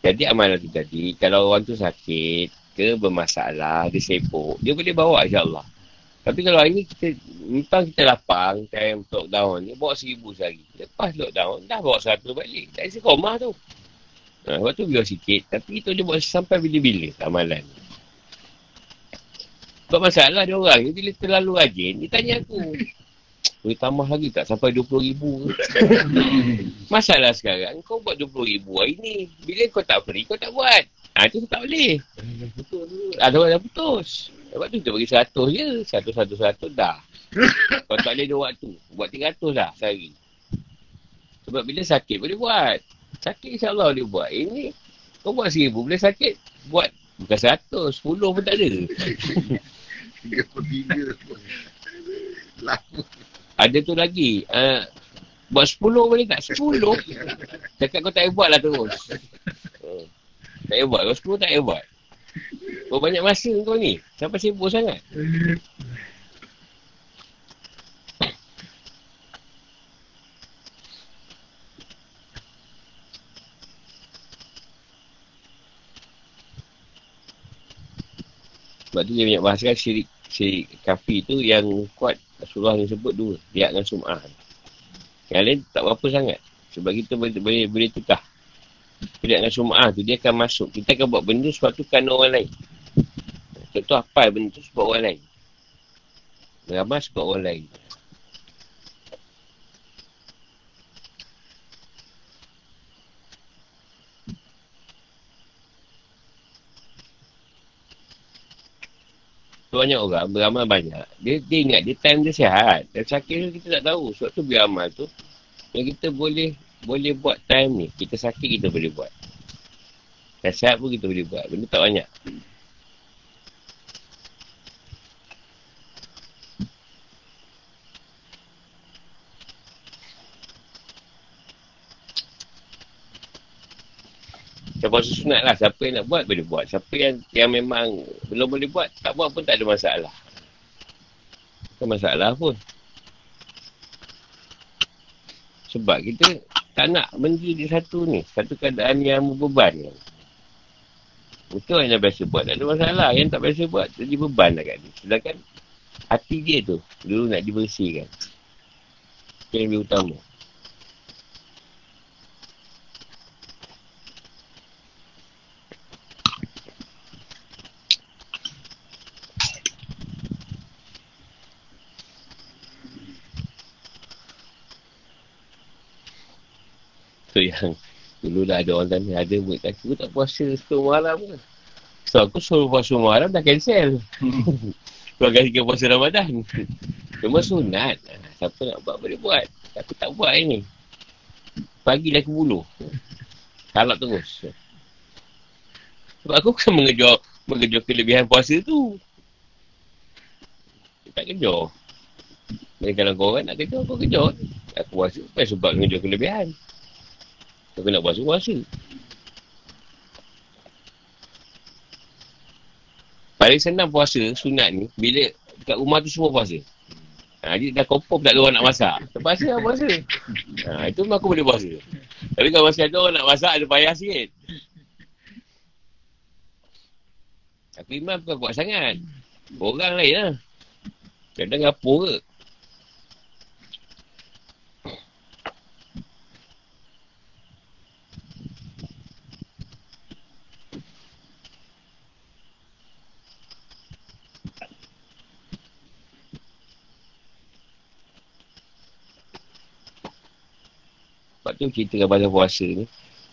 Jadi amalan tu tadi, kalau orang tu sakit ke bermasalah, dia sibuk, dia boleh bawa insyaAllah. Tapi kalau hari ni kita, mentang kita lapang, time lockdown ni, bawa seribu sehari. Lepas lockdown, dah bawa seratus balik. Tak isi komah tu. Ha, sebab tu biar sikit. Tapi kita boleh buat sampai bila-bila amalan. Sebab masalah dia orang ni, bila terlalu rajin, dia tanya aku. Boleh tambah lagi tak sampai RM20,000 ke? Masalah sekarang, kau buat RM20,000 hari ni. Bila kau tak free, kau tak buat. Ha, tu tak boleh. Ada orang dah putus. Sebab tu kita bagi 100 je. 100, 100, 100 dah. Kau tak boleh dua waktu. Buat 300 dah sehari. Sebab bila sakit boleh buat. Sakit insyaAllah dia buat. Ini, kau buat seribu, boleh sakit. Buat bukan seratus, sepuluh pun tak ada. Tiga pun tiga. Ada tu lagi. Uh, buat sepuluh boleh tak? Sepuluh? Cakap kau tak payah buat lah terus. Tak buat. Kau sepuluh tak buat. Kau banyak masa kau ni. Sampai sibuk sangat. Sebab tu dia banyak bahaskan syirik, syirik kafir tu yang kuat Rasulullah ni sebut dua. Dia dengan sum'ah. Yang lain tak berapa sangat. Sebab kita boleh, boleh, boleh tukar. Dengan sum'ah tu dia akan masuk. Kita akan buat benda sebab tu kan orang lain. Contoh apa benda tu sebab orang lain. Beramal sebab orang lain. Banyak orang beramal banyak. Dia, dia ingat dia time dia sihat. Dan sakit tu kita tak tahu. Sebab tu beramal tu. Yang kita boleh boleh buat time ni. Kita sakit kita boleh buat. Dan sihat pun kita boleh buat. Benda tak banyak. Macam puasa sunat lah. Siapa yang nak buat, boleh buat. Siapa yang yang memang belum boleh buat, tak buat pun tak ada masalah. Tak masalah pun. Sebab kita tak nak benda satu ni. Satu keadaan yang membeban. Betul yang biasa buat. Tak ada masalah. Yang tak biasa buat, jadi beban lah kat dia. Sedangkan hati dia tu, dulu nak dibersihkan. Itu yang lebih utama. Dulu dah ada orang tanya ada murid kaki aku tak puasa setengah malam ke so aku suruh puasa malam dah cancel. Keluarga tiga puasa Ramadan. Cuma sunat. Siapa nak buat boleh buat. Aku tak buat ini. Pagi dah ke bulu kalau terus. Sebab aku kan mengejar mengejar kelebihan puasa tu. Tak kejar. Dan kalau korang nak kejar, kau kejar. Aku puasa sebab mengejar kelebihan. Tapi nak puasa, puasa. Paling senang puasa, sunat ni, bila dekat rumah tu semua puasa. Ha, jadi dah confirm tak ada orang nak masak. Terpaksa lah puasa. Ha, itu memang aku boleh puasa. Tapi kalau masih ada orang nak masak, ada payah sikit. Aku iman bukan kuat sangat. Orang lain lah. Kadang apa ke? Sebab tu cerita pasal puasa ni.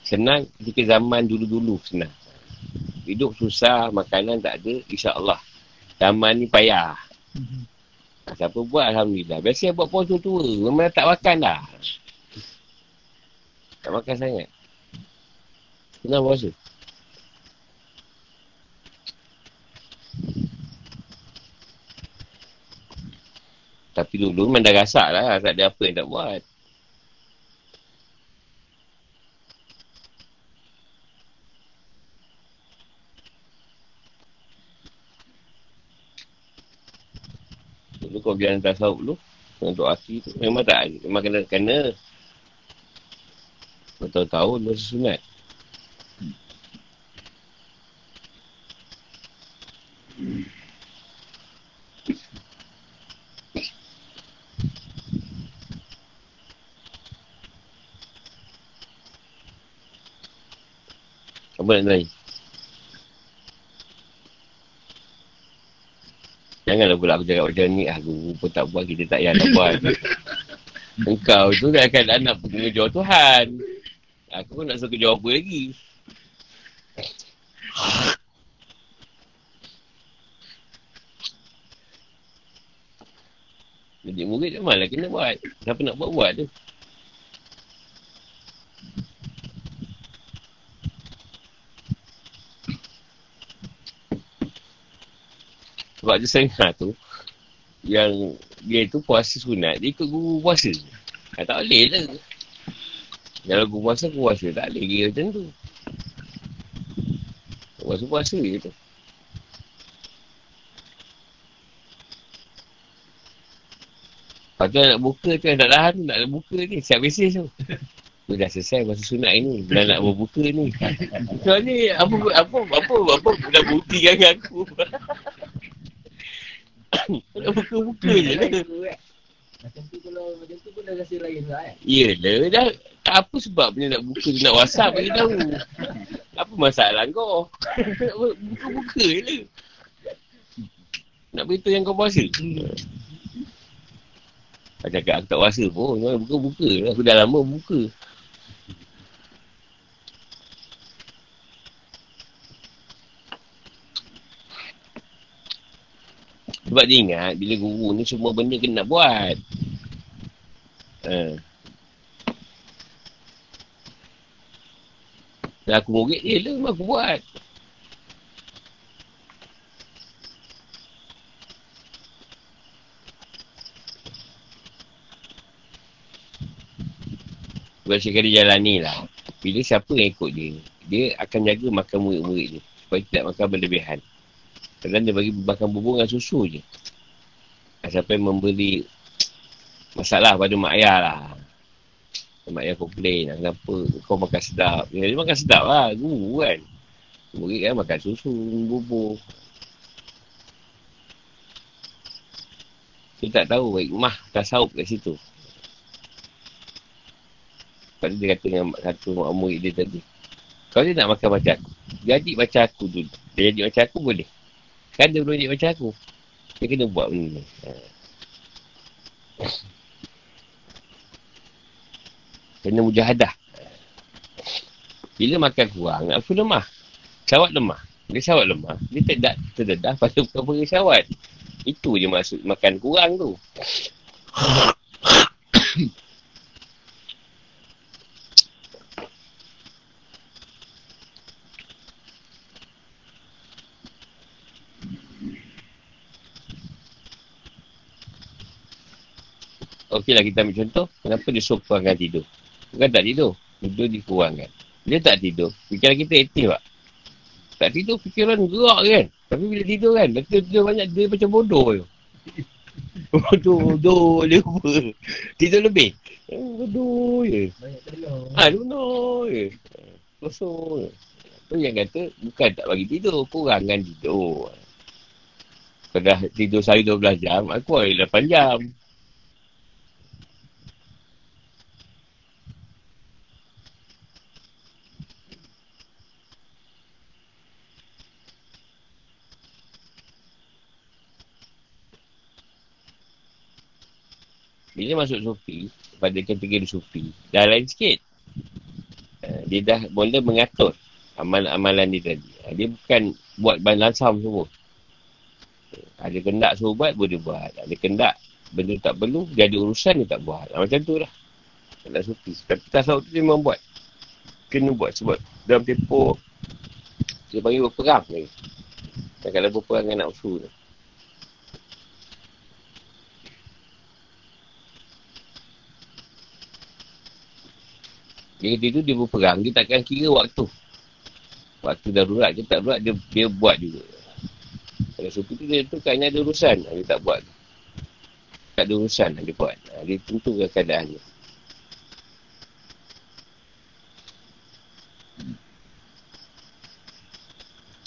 Senang ketika zaman dulu-dulu senang. Hidup susah, makanan tak ada, insyaAllah. Zaman ni payah. Mm-hmm. Siapa buat Alhamdulillah. Biasa buat puasa tua, memang tak makan dah. Tak makan sangat. Senang puasa. Tapi dulu memang dah rasak lah. Tak ada apa yang tak buat. Kau hantar sahut dulu. Untuk hati tu. Memang tak ada. Memang kena kena. Bertahun-tahun masa sunat. Apa nak tanya? Janganlah pula aku cakap macam ni. Aku pun tak buat. Kita tak payah nak buat. Engkau tu dah akan anak pengejar Tuhan. Aku pun nak suruh kerja apa lagi. Jadi murid tu malah kena buat. Siapa nak buat-buat tu. Sebab dia sengah tu, yang dia tu puasa sunat, dia ikut guru puasa. Ha, tak boleh lah. Kalau guru puasa, guru puasa. Tak boleh kira macam tu. Puasa-puasa je tu. Lepas tu nak buka tu, nak tahan nak buka ni. Siap beses tu. Aku dah selesai masa sunat ini. Dah nak berbuka ni. So ni, apa, apa, apa, apa, apa dah buktikan dengan aku. nak buka-buka je lah. Macam tu kalau macam tu pun dah rasa lain lah kan. Yelah, dah tak apa sebab dia nak buka, dia nak whatsapp bagi tahu. Apa masalah kau? Buka-buka je lah. Nak beritahu yang kau puasa. Aku cakap aku tak puasa pun. Buka-buka lah. Aku dah lama buka. Sebab dia ingat bila guru ni semua benda kena buat. Ha. Dah aku murid dia lah, aku buat. Sebab sekali jalan ni lah. Bila siapa yang ikut dia, dia akan jaga makan murid-murid dia. Supaya tidak makan berlebihan. Kadang dia bagi makan bubur dengan susu je. Sampai memberi masalah pada mak ayah lah. Mak ayah komplain lah. Kenapa kau makan sedap. Ya, dia makan sedap lah. Guru kan. Murid kan makan susu, bubur. Dia tak tahu baik mah tasawuf kat situ. Lepas dia kata dengan satu murid dia tadi. Kalau dia nak makan macam aku, jadi macam aku dulu. Dia jadi macam aku boleh. Kan dia jadi macam aku. Dia kena buat benda ni. Ha. Kena mujahadah. Bila makan kurang, aku lemah. Syawat lemah. Dia syawat lemah. Dia tidak terdedah pada perkara syawat. Itu je maksud makan kurang tu. Okeylah kita ambil contoh. Kenapa dia suruh kurangkan tidur? Bukan tak tidur. Tidur dikurangkan. Dia tak tidur. Fikiran kita aktif tak? Tak tidur fikiran gerak kan? Tapi bila tidur kan? Dia tidur banyak. Dia macam bodoh je. bodoh, bodoh. Dia lupa. Tidur lebih. Eh, bodoh je. Banyak telur. Ha, bodoh je. Kosong je. Tu yang kata, bukan tak bagi tidur. Kurangkan tidur. Kalau dah tidur sehari 12 jam, aku ada 8 jam. Bila masuk sufi, pada kategori sufi, dah lain sikit. Uh, dia dah mula mengatur amalan-amalan dia tadi. Uh, dia bukan buat balansam semua. Uh, ada kendak suruh buat, boleh buat. Ada kendak benda tak perlu, dia ada urusan dia tak buat. Uh, macam tu lah. Tak sufi. Tapi tasawuf tu memang buat. Kena buat sebab dalam tempoh dia panggil berperang. Dan kalau berperang dengan nafsu tu. Dia kata tu dia berperang, dia takkan kira waktu. Waktu darurat je tak darurat, dia, dia buat juga. Kalau suku tu dia tu kan ada urusan, dia tak buat. Tak ada urusan dia buat. Dia tentukan keadaan dia.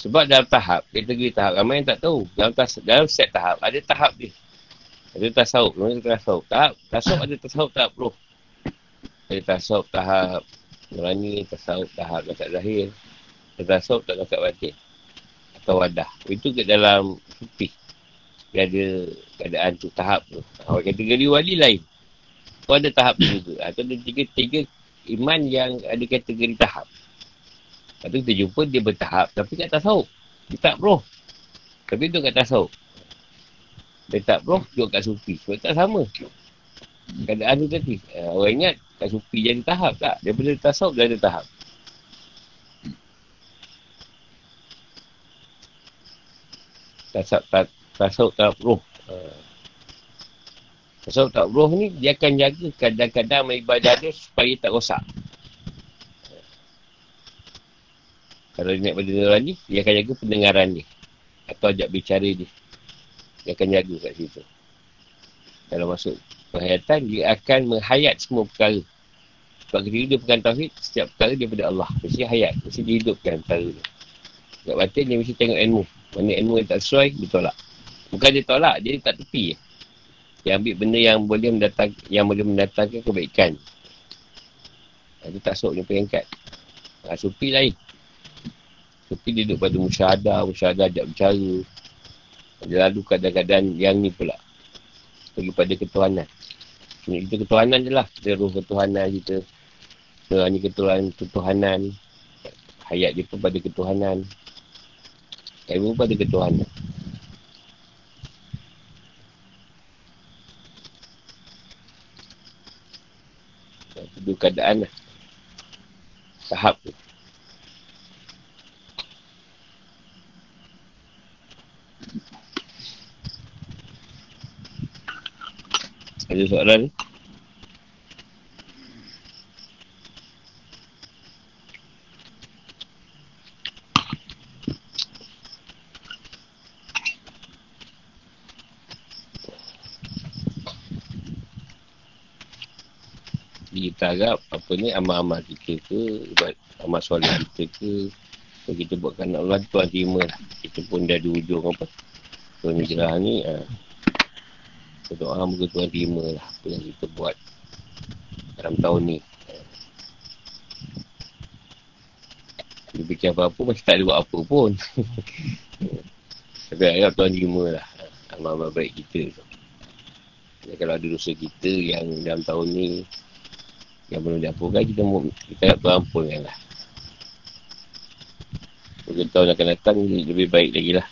Sebab dalam tahap, kategori tahap, ramai yang tak tahu. Dalam, tas, dalam set tahap, ada tahap dia. Ada tasawuf, ada tasawuf. Tahap, tasawuf ada tasawuf tahap roh. Ada tasawuf tahap nurani, tasawuf tahap lakat zahir, tasawuf tak lakat batin. Atau wadah. Itu ke dalam sufi. Dia ada keadaan tu tahap tu. Orang kategori wali lain. Tu ada tahap tu juga. Atau ada tiga, tiga iman yang ada kategori tahap. Lepas tu kita jumpa dia bertahap. Tapi kat tasawuf. Dia tak roh. Tapi tu kat tasawuf. Dia tak roh, duduk kat sufi. Sebab tak sama. Keadaan tu tadi. Uh, orang ingat kat sufi jadi tahap tak? Daripada tasawuf dah ada tahap. Tasawuf, ta, tasawuf tak roh. Uh, tasawuf tak roh ni, dia akan jaga kadang-kadang ibadah dia supaya tak rosak. Kalau dia naik pada orang ni, dia akan jaga pendengaran dia. Atau ajak bicara dia. Dia akan jaga kat situ. Kalau masuk penghayatan, dia akan menghayat semua perkara. Sebab ketika dia pegang tauhid, setiap perkara daripada Allah. Mesti hayat. Mesti dihidupkan perkara dia. Kat batin, dia mesti tengok ilmu. Mana ilmu yang tak sesuai, dia tolak. Bukan dia tolak, dia tak tepi. Dia ambil benda yang boleh mendatang, yang boleh mendatangkan kebaikan. Dia tak sok dia pengangkat. Ha, supi lain. Supi dia duduk pada musyahadah, musyahadah ajak bicara. Dia lalu kadang-kadang yang ni pula. Pergi pada ketuhanan. Kita ketuhanan je lah. Kita roh ketuhanan kita. Kita ni ketuhanan, ketuhanan. Hayat dia pun pada ketuhanan. Ilmu pada ketuhanan. Itu keadaan lah. Tahap tu. Ada soalan kita harap apa ni amal-amal kita ke buat amal solat kita ke so, kita buatkan Allah Tuhan terima lah kita pun dah di ujung apa hijrah ni ha. Doa moga Tuhan terima lah apa yang kita buat dalam tahun ni. Dia fikir apa-apa masih tak ada buat apa pun. Tapi harap Tuhan terima lah amal-amal baik kita. Tu kalau ada dosa kita yang dalam tahun ni yang belum diampunkan kita kita nak terampunkan lah. Mungkin tahun akan datang lebih baik lagi lah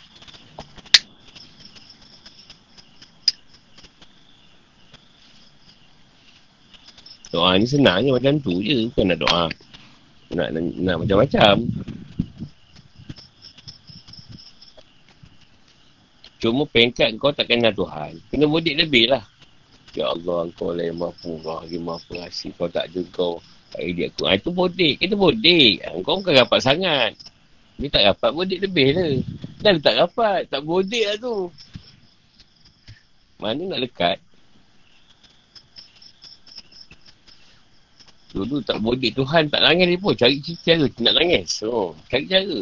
ni senang je macam tu je Bukan nak doa Nak, nak, nak macam-macam Cuma pengkat kau tak kenal Tuhan Kena mudik lebih lah Ya Allah, kau lah yang maha murah, yang maha pengasih. Kau tak ada kau tak dia aku. Ha, itu bodik. Kita bodik. Ha, kau bukan rapat sangat. Dia tak rapat, bodik lebih lah. Dah tak rapat. Tak bodik lah tu. Mana nak lekat? Dulu tak bodik Tuhan tak nangis dia pun. Cari cara nak nangis. Oh, cari cara.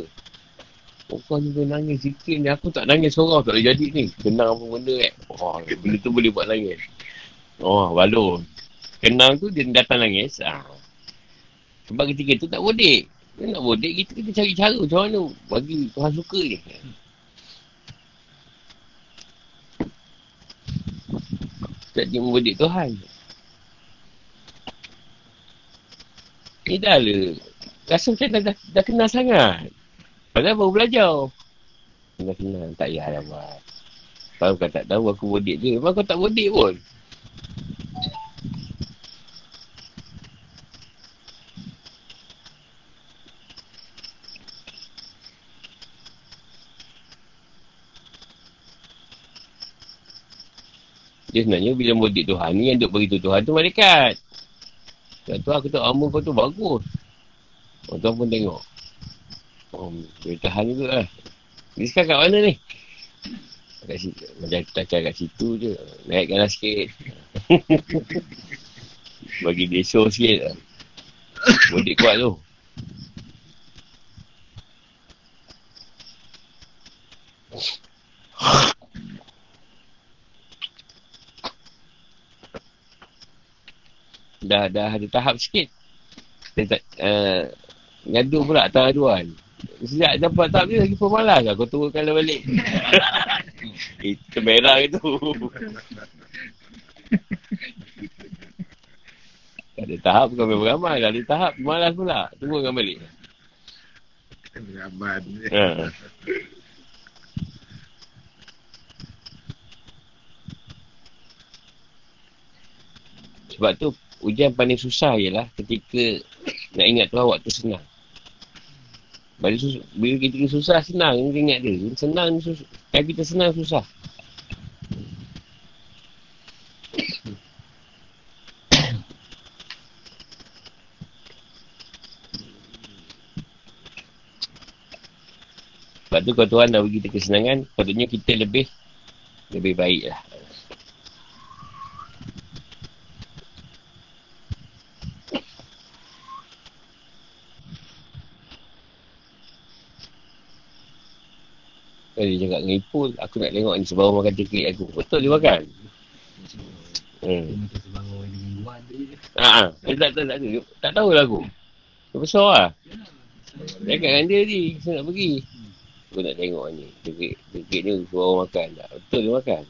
Oh, kau boleh nangis sikit ni. Aku tak nangis seorang tak boleh jadi ni. Kenang apa benda eh. Oh, benda tu boleh buat nangis. Oh, balon. Kenal tu dia datang nangis. Ha. Sebab ketika tu tak bodek. Dia nak bodek, kita kita cari cara macam mana. Bagi Tuhan suka je. Tak dia membodek Tuhan. Ni dah lah. Rasa macam dah, dah, dah kenal sangat. Padahal baru belajar. Dah kenal. Tak payah lah buat. Kalau kau tak tahu aku bodek je. Memang kau tak bodek pun. Dia sebenarnya bila mudik Tuhan ni yang duk beritahu Tuhan tu malaikat. Tuhan tu aku tahu amun kau tu bagus. Orang Tuhan pun tengok. Oh, boleh tahan juga lah. Ni sekarang kat mana ni? Kat situ. Macam kita cakap kat situ je. Naikkanlah sikit. Bagi dia show sikit lah. Mudik kuat tu. Dah dah ada tahap sikit. Dia tak uh, ngadu pula tak aduan. Sejak dapat tahap ni lagi pemalas lah. Kau turunkan lah balik. Itu merah itu. ada tahap bukan memang ramai. Tak ada tahap malas pula. Turunkan balik. Ramai. Ha. Sebab tu Ujian paling susah ialah ketika nak ingat tu awak tu senang. Bila, sus- bila kita susah, senang. Kita ingat dia. Senang, sus- kalau kita senang, susah. Sebab tu kalau Tuhan dah bagi kita kesenangan, patutnya kita lebih lebih baik lah. Eh, dia cakap dengan Ipoh, aku nak tengok ni sebab makan cekik aku. Betul dia makan? Hmm. Mingguan tu je. Ha, ha. tak, tak, tak, tak, tak tahu lah aku. Dia besar lah. Dia kat dengan dia ni, saya nak pergi. Aku nak tengok ni. Cekik, cekik ni suruh orang makan tak? Betul dia makan?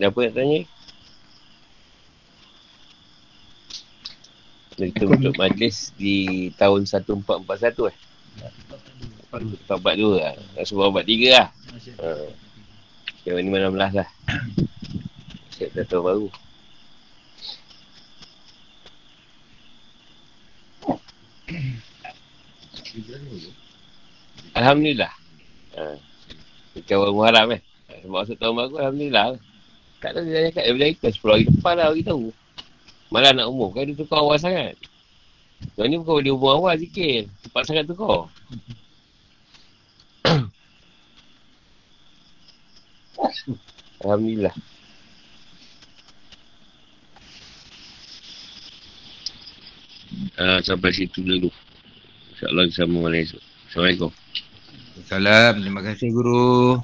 Ada apa nak tanya? Kita untuk majlis di tahun 1441 eh? 442 lah. Sebab 43 lah. Ha. Yang ni 16 lah. Siap dah tahun baru. Alhamdulillah. Ha. Kita orang Muharram eh. Sebab masuk tahun baru, Alhamdulillah. Tak tahu dia cakap daripada kita 10 hari depan lah bagi tahu. Malah nak umum kan dia tukar awal sangat. Tuan ni bukan dia umum awal sikit. Cepat sangat tukar. Alhamdulillah. Uh, sampai situ dulu. InsyaAllah kita sambung malam esok. Assalamualaikum. Salam. Terima kasih guru.